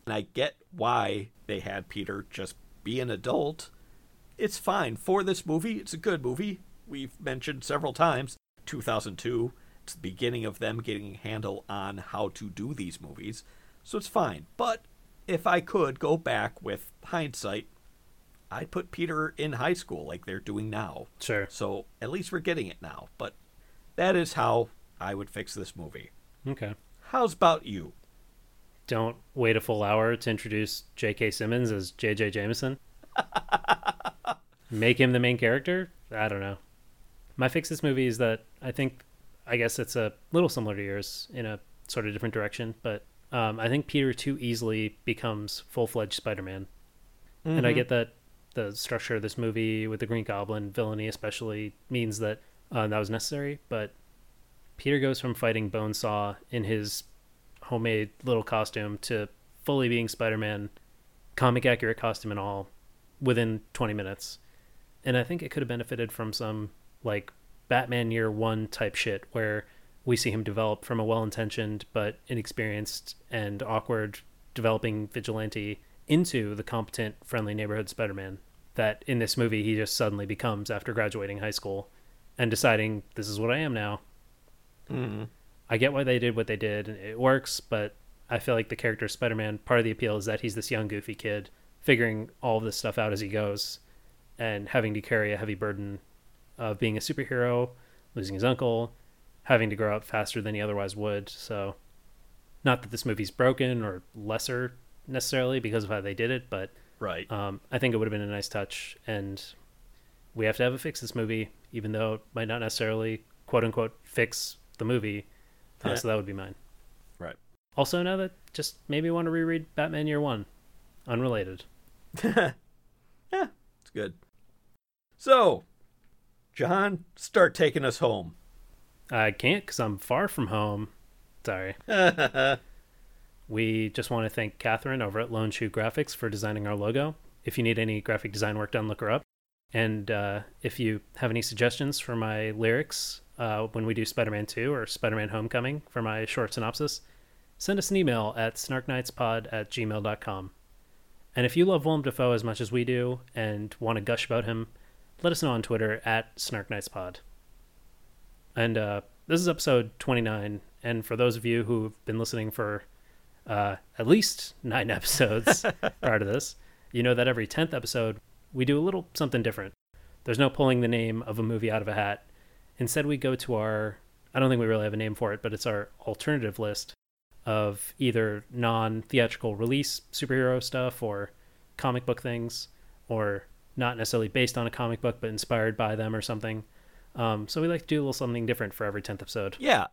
And I get why they had Peter just be an adult it's fine for this movie. It's a good movie. We've mentioned several times 2002. It's the beginning of them getting a handle on how to do these movies. So it's fine. But if I could go back with hindsight, I'd put Peter in high school like they're doing now. Sure. So at least we're getting it now. But that is how I would fix this movie. Okay. How's about you? Don't wait a full hour to introduce J.K. Simmons as J.J. Jameson. Make him the main character? I don't know. My fix this movie is that I think, I guess it's a little similar to yours in a sort of different direction, but um, I think Peter too easily becomes full fledged Spider Man. And I get that the structure of this movie with the Green Goblin villainy, especially, means that uh, that was necessary, but Peter goes from fighting Bonesaw in his homemade little costume to fully being Spider-Man, comic accurate costume and all, within 20 minutes. And I think it could have benefited from some like Batman Year One type shit where we see him develop from a well-intentioned but inexperienced and awkward developing vigilante into the competent, friendly neighborhood Spider-Man that in this movie he just suddenly becomes after graduating high school and deciding this is what I am now. Mm-hmm. I get why they did what they did, and it works, but I feel like the character Spider Man, part of the appeal is that he's this young, goofy kid figuring all of this stuff out as he goes and having to carry a heavy burden of being a superhero, losing his uncle, having to grow up faster than he otherwise would. So, not that this movie's broken or lesser necessarily because of how they did it, but Right. um, I think it would have been a nice touch, and we have to have a fix this movie, even though it might not necessarily quote unquote fix the movie. Uh, Yeah. So that would be mine. right. Also, now that just maybe want to reread Batman Year One, unrelated. yeah, it's good. So, John, start taking us home. I can't because I'm far from home. Sorry. We just want to thank Catherine over at Lone Shoe Graphics for designing our logo. If you need any graphic design work done, look her up. And uh, if you have any suggestions for my lyrics uh, when we do Spider Man 2 or Spider Man Homecoming for my short synopsis, send us an email at snarknightspod at gmail.com. And if you love Willem Dafoe as much as we do and want to gush about him, let us know on Twitter at snarknightspod. And uh, this is episode 29. And for those of you who've been listening for uh, at least nine episodes prior to this, you know that every 10th episode, we do a little something different. There's no pulling the name of a movie out of a hat. Instead, we go to our, I don't think we really have a name for it, but it's our alternative list of either non theatrical release superhero stuff or comic book things, or not necessarily based on a comic book, but inspired by them or something. Um, so we like to do a little something different for every 10th episode. Yeah.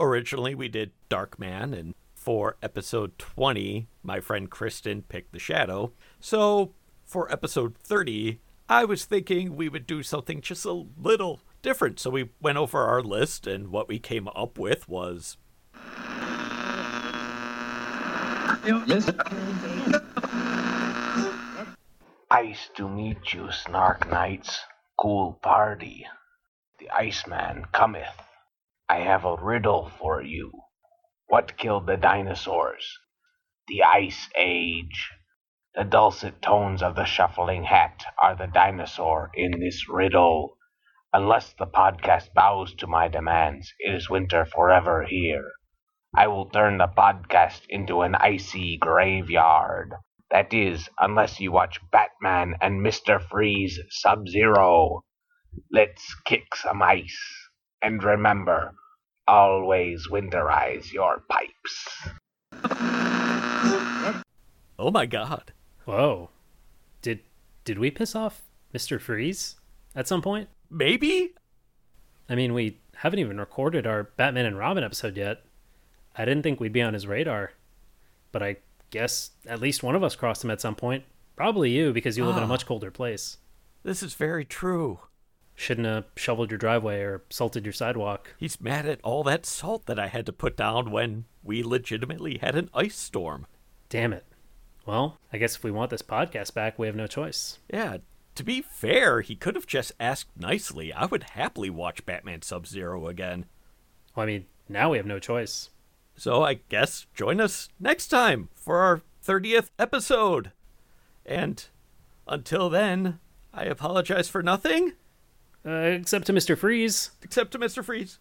Originally, we did Darkman, and for episode 20, my friend Kristen picked The Shadow. So, for episode 30, I was thinking we would do something just a little different. So we went over our list, and what we came up with was Ice to meet you, Snark Knights. Cool party. The Iceman cometh. I have a riddle for you. What killed the dinosaurs? The Ice Age. The dulcet tones of the shuffling hat are the dinosaur in this riddle. Unless the podcast bows to my demands, it is winter forever here. I will turn the podcast into an icy graveyard. That is, unless you watch Batman and Mr. Freeze Sub Zero. Let's kick some ice. And remember, always winterize your pipes. oh my god. Whoa. Did did we piss off Mr. Freeze at some point? Maybe? I mean, we haven't even recorded our Batman and Robin episode yet. I didn't think we'd be on his radar, but I guess at least one of us crossed him at some point. Probably you, because you live in a Ah. much colder place. This is very true. Shouldn't have shoveled your driveway or salted your sidewalk. He's mad at all that salt that I had to put down when we legitimately had an ice storm. Damn it. Well, I guess if we want this podcast back, we have no choice. Yeah, to be fair, he could have just asked nicely. I would happily watch Batman Sub Zero again. Well, I mean, now we have no choice. So I guess join us next time for our 30th episode. And until then, I apologize for nothing Uh, except to Mr. Freeze. except to Mr. Freeze.